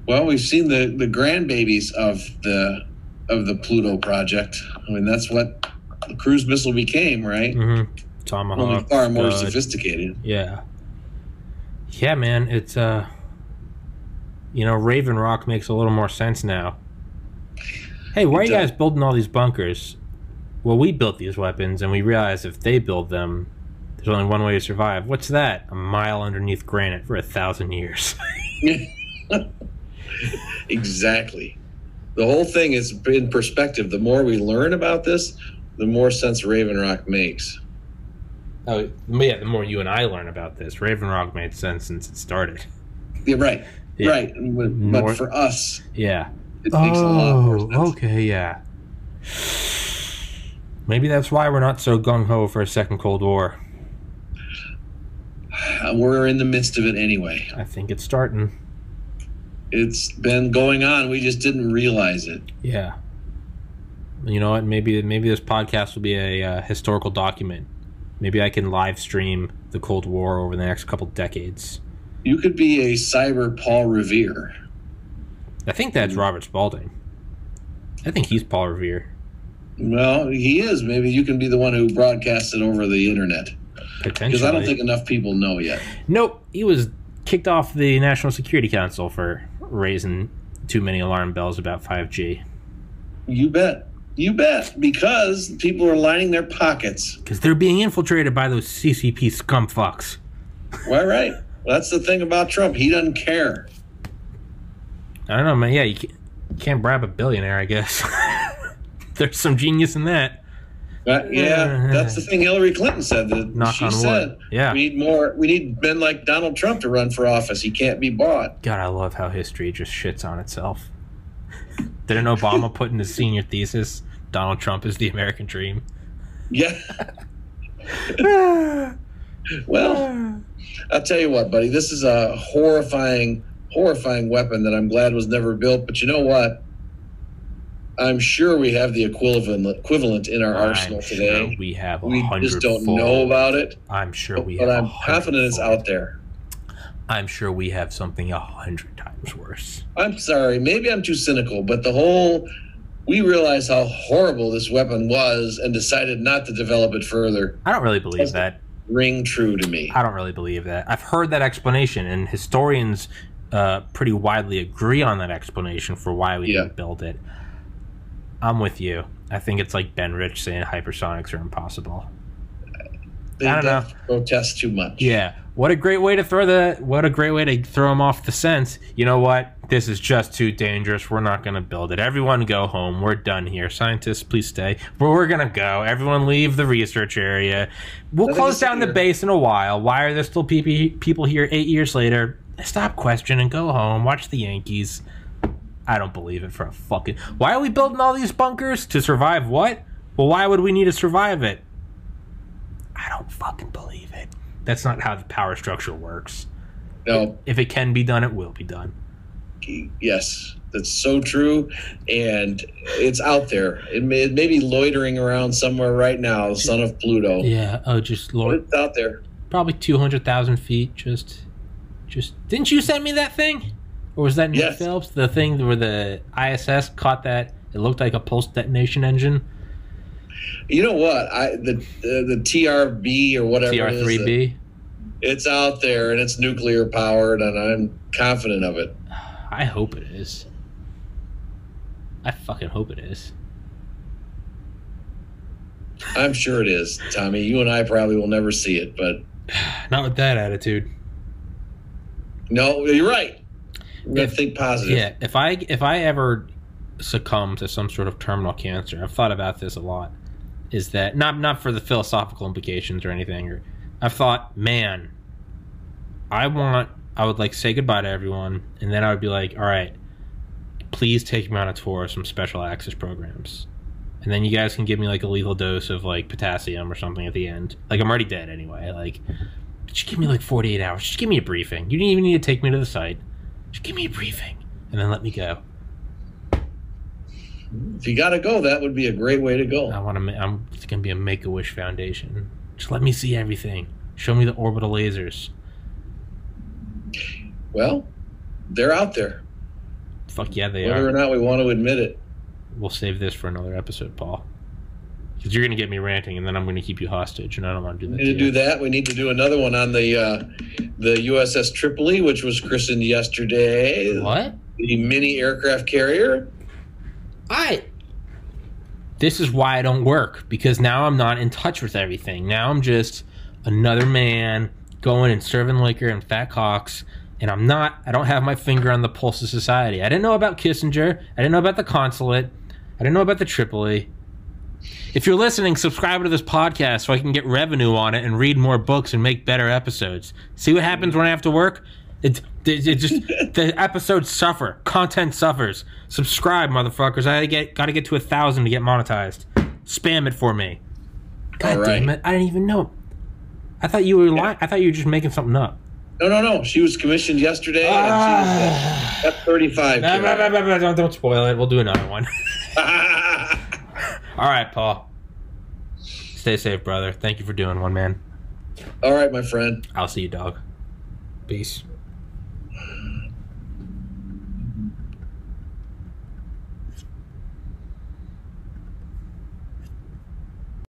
Well, we've seen the, the grandbabies of the of the Pluto project. I mean, that's what the cruise missile became, right? Mm-hmm. Only Tomahawk. far more sophisticated. Yeah. Yeah, man. It's uh, you know, Raven Rock makes a little more sense now. Hey, why are you guys building all these bunkers? Well, we built these weapons, and we realized if they build them, there's only one way to survive. What's that? A mile underneath granite for a thousand years. exactly. The whole thing is in perspective. The more we learn about this, the more sense Raven Rock makes. oh, yeah. The more you and I learn about this, Raven Rock made sense since it started. Yeah, right. Yeah. Right. But, More- but for us, Yeah. it makes a lot more Oh, sense. okay, yeah. Maybe that's why we're not so gung ho for a second Cold War. We're in the midst of it anyway. I think it's starting. It's been going on. We just didn't realize it. Yeah. You know what? Maybe maybe this podcast will be a uh, historical document. Maybe I can live stream the Cold War over the next couple decades. You could be a cyber Paul Revere. I think that's Robert Spalding. I think he's Paul Revere. Well, he is. Maybe you can be the one who broadcasts it over the internet. Potentially. Because I don't think enough people know yet. Nope. He was kicked off the National Security Council for raising too many alarm bells about 5G. You bet. You bet. Because people are lining their pockets. Because they're being infiltrated by those CCP scum fucks. Why, right. That's the thing about Trump. He doesn't care. I don't know, man. Yeah, you can't, you can't bribe a billionaire, I guess. There's some genius in that. Uh, yeah, that's the thing Hillary Clinton said. That she on wood. said Yeah. we need more. We need men like Donald Trump to run for office. He can't be bought. God, I love how history just shits on itself. Didn't Obama put in his senior thesis, Donald Trump is the American dream? Yeah. Well, I'll tell you what, buddy. This is a horrifying, horrifying weapon that I'm glad was never built. But you know what? I'm sure we have the equivalent equivalent in our arsenal I'm today. Sure we have a we just don't full. know about it. I'm sure we but have. I'm a confident it's full. out there. I'm sure we have something a hundred times worse. I'm sorry, maybe I'm too cynical, but the whole we realized how horrible this weapon was and decided not to develop it further. I don't really believe that. Ring true to me. I don't really believe that. I've heard that explanation, and historians uh, pretty widely agree on that explanation for why we Yeah. didn't build it. I'm with you. I think it's like Ben Rich saying hypersonics are impossible. They I don't know. protest too much. Yeah. What a great way to throw the what a great way to throw them off the scent. You know what? This is just too dangerous. We're not going to build it. Everyone go home. We're done here. Scientists, please stay. But we're going to go. Everyone leave the research area. We'll close down the base in a while. Why are there still people here 8 years later? Stop questioning. Go home. Watch the Yankees. I don't believe it for a fucking Why are we building all these bunkers to survive what? Well, why would we need to survive it? I don't fucking believe it. That's not how the power structure works. No, If it can be done, it will be done. yes, that's so true, and it's out there. It may, it may be loitering around somewhere right now, son of Pluto. Yeah. Oh, just Lord, it's out there. probably two hundred thousand feet. Just, just. Didn't you send me that thing? Or was that Nick Yes. Phelps? The thing where the ISS caught that? It looked like a pulse detonation engine. You know what? I the uh, the TRB or whatever it is, TR3B. it's out there and it's nuclear powered, and I'm confident of it. I hope it is. I fucking hope it is. I'm sure it is, Tommy. You and I probably will never see it, but Not with that attitude. No, you're right. If- think positive. Yeah, if I if I ever succumb to some sort of terminal cancer, I've thought about this a lot. Is that not not for the philosophical implications or anything? Or I've thought, man, I want I would like say goodbye to everyone, and then I would be like, all right, please take me on a tour of some special access programs, and then you guys can give me like a lethal dose of like potassium or something at the end. Like I'm already dead anyway. Like, just give me like 48 hours. Just give me a briefing. You didn't even need to take me to the site. Just give me a briefing and then let me go. If you gotta go, that would be a great way to go. I want to. I'm. It's gonna be a Make a Wish Foundation. Just let me see everything. Show me the orbital lasers. Well, they're out there, Fuck yeah, they are. whether or not we want to admit it. We'll save this for another episode, Paul. Because you're gonna get me ranting, and then I'm gonna keep you hostage, and I don't want to do We that. need to to do that. We need to do another one on the uh, the USS Tripoli, which was christened yesterday. What? The mini aircraft carrier. This is why I don't work because now I'm not in touch with everything. Now I'm just another man going and serving liquor and fat cocks, and I'm not. I don't have my finger on the pulse of society. I didn't know about Kissinger. I didn't know about the consulate. I didn't know about the Tripoli. If you're listening, subscribe to this podcast so I can get revenue on it and read more books and make better episodes. See what happens when I have to work? It, it, it just the episodes suffer, content suffers. Subscribe, motherfuckers! I gotta get gotta get to a thousand to get monetized. Spam it for me. God All damn it! I didn't even know. I thought you were lying. I thought you were just making something up. No, no, no. She was commissioned yesterday. Ah. and she was F thirty five. Don't, don't spoil it. We'll do another one. All right, Paul. Stay safe, brother. Thank you for doing one, man. All right, my friend. I'll see you, dog. Peace.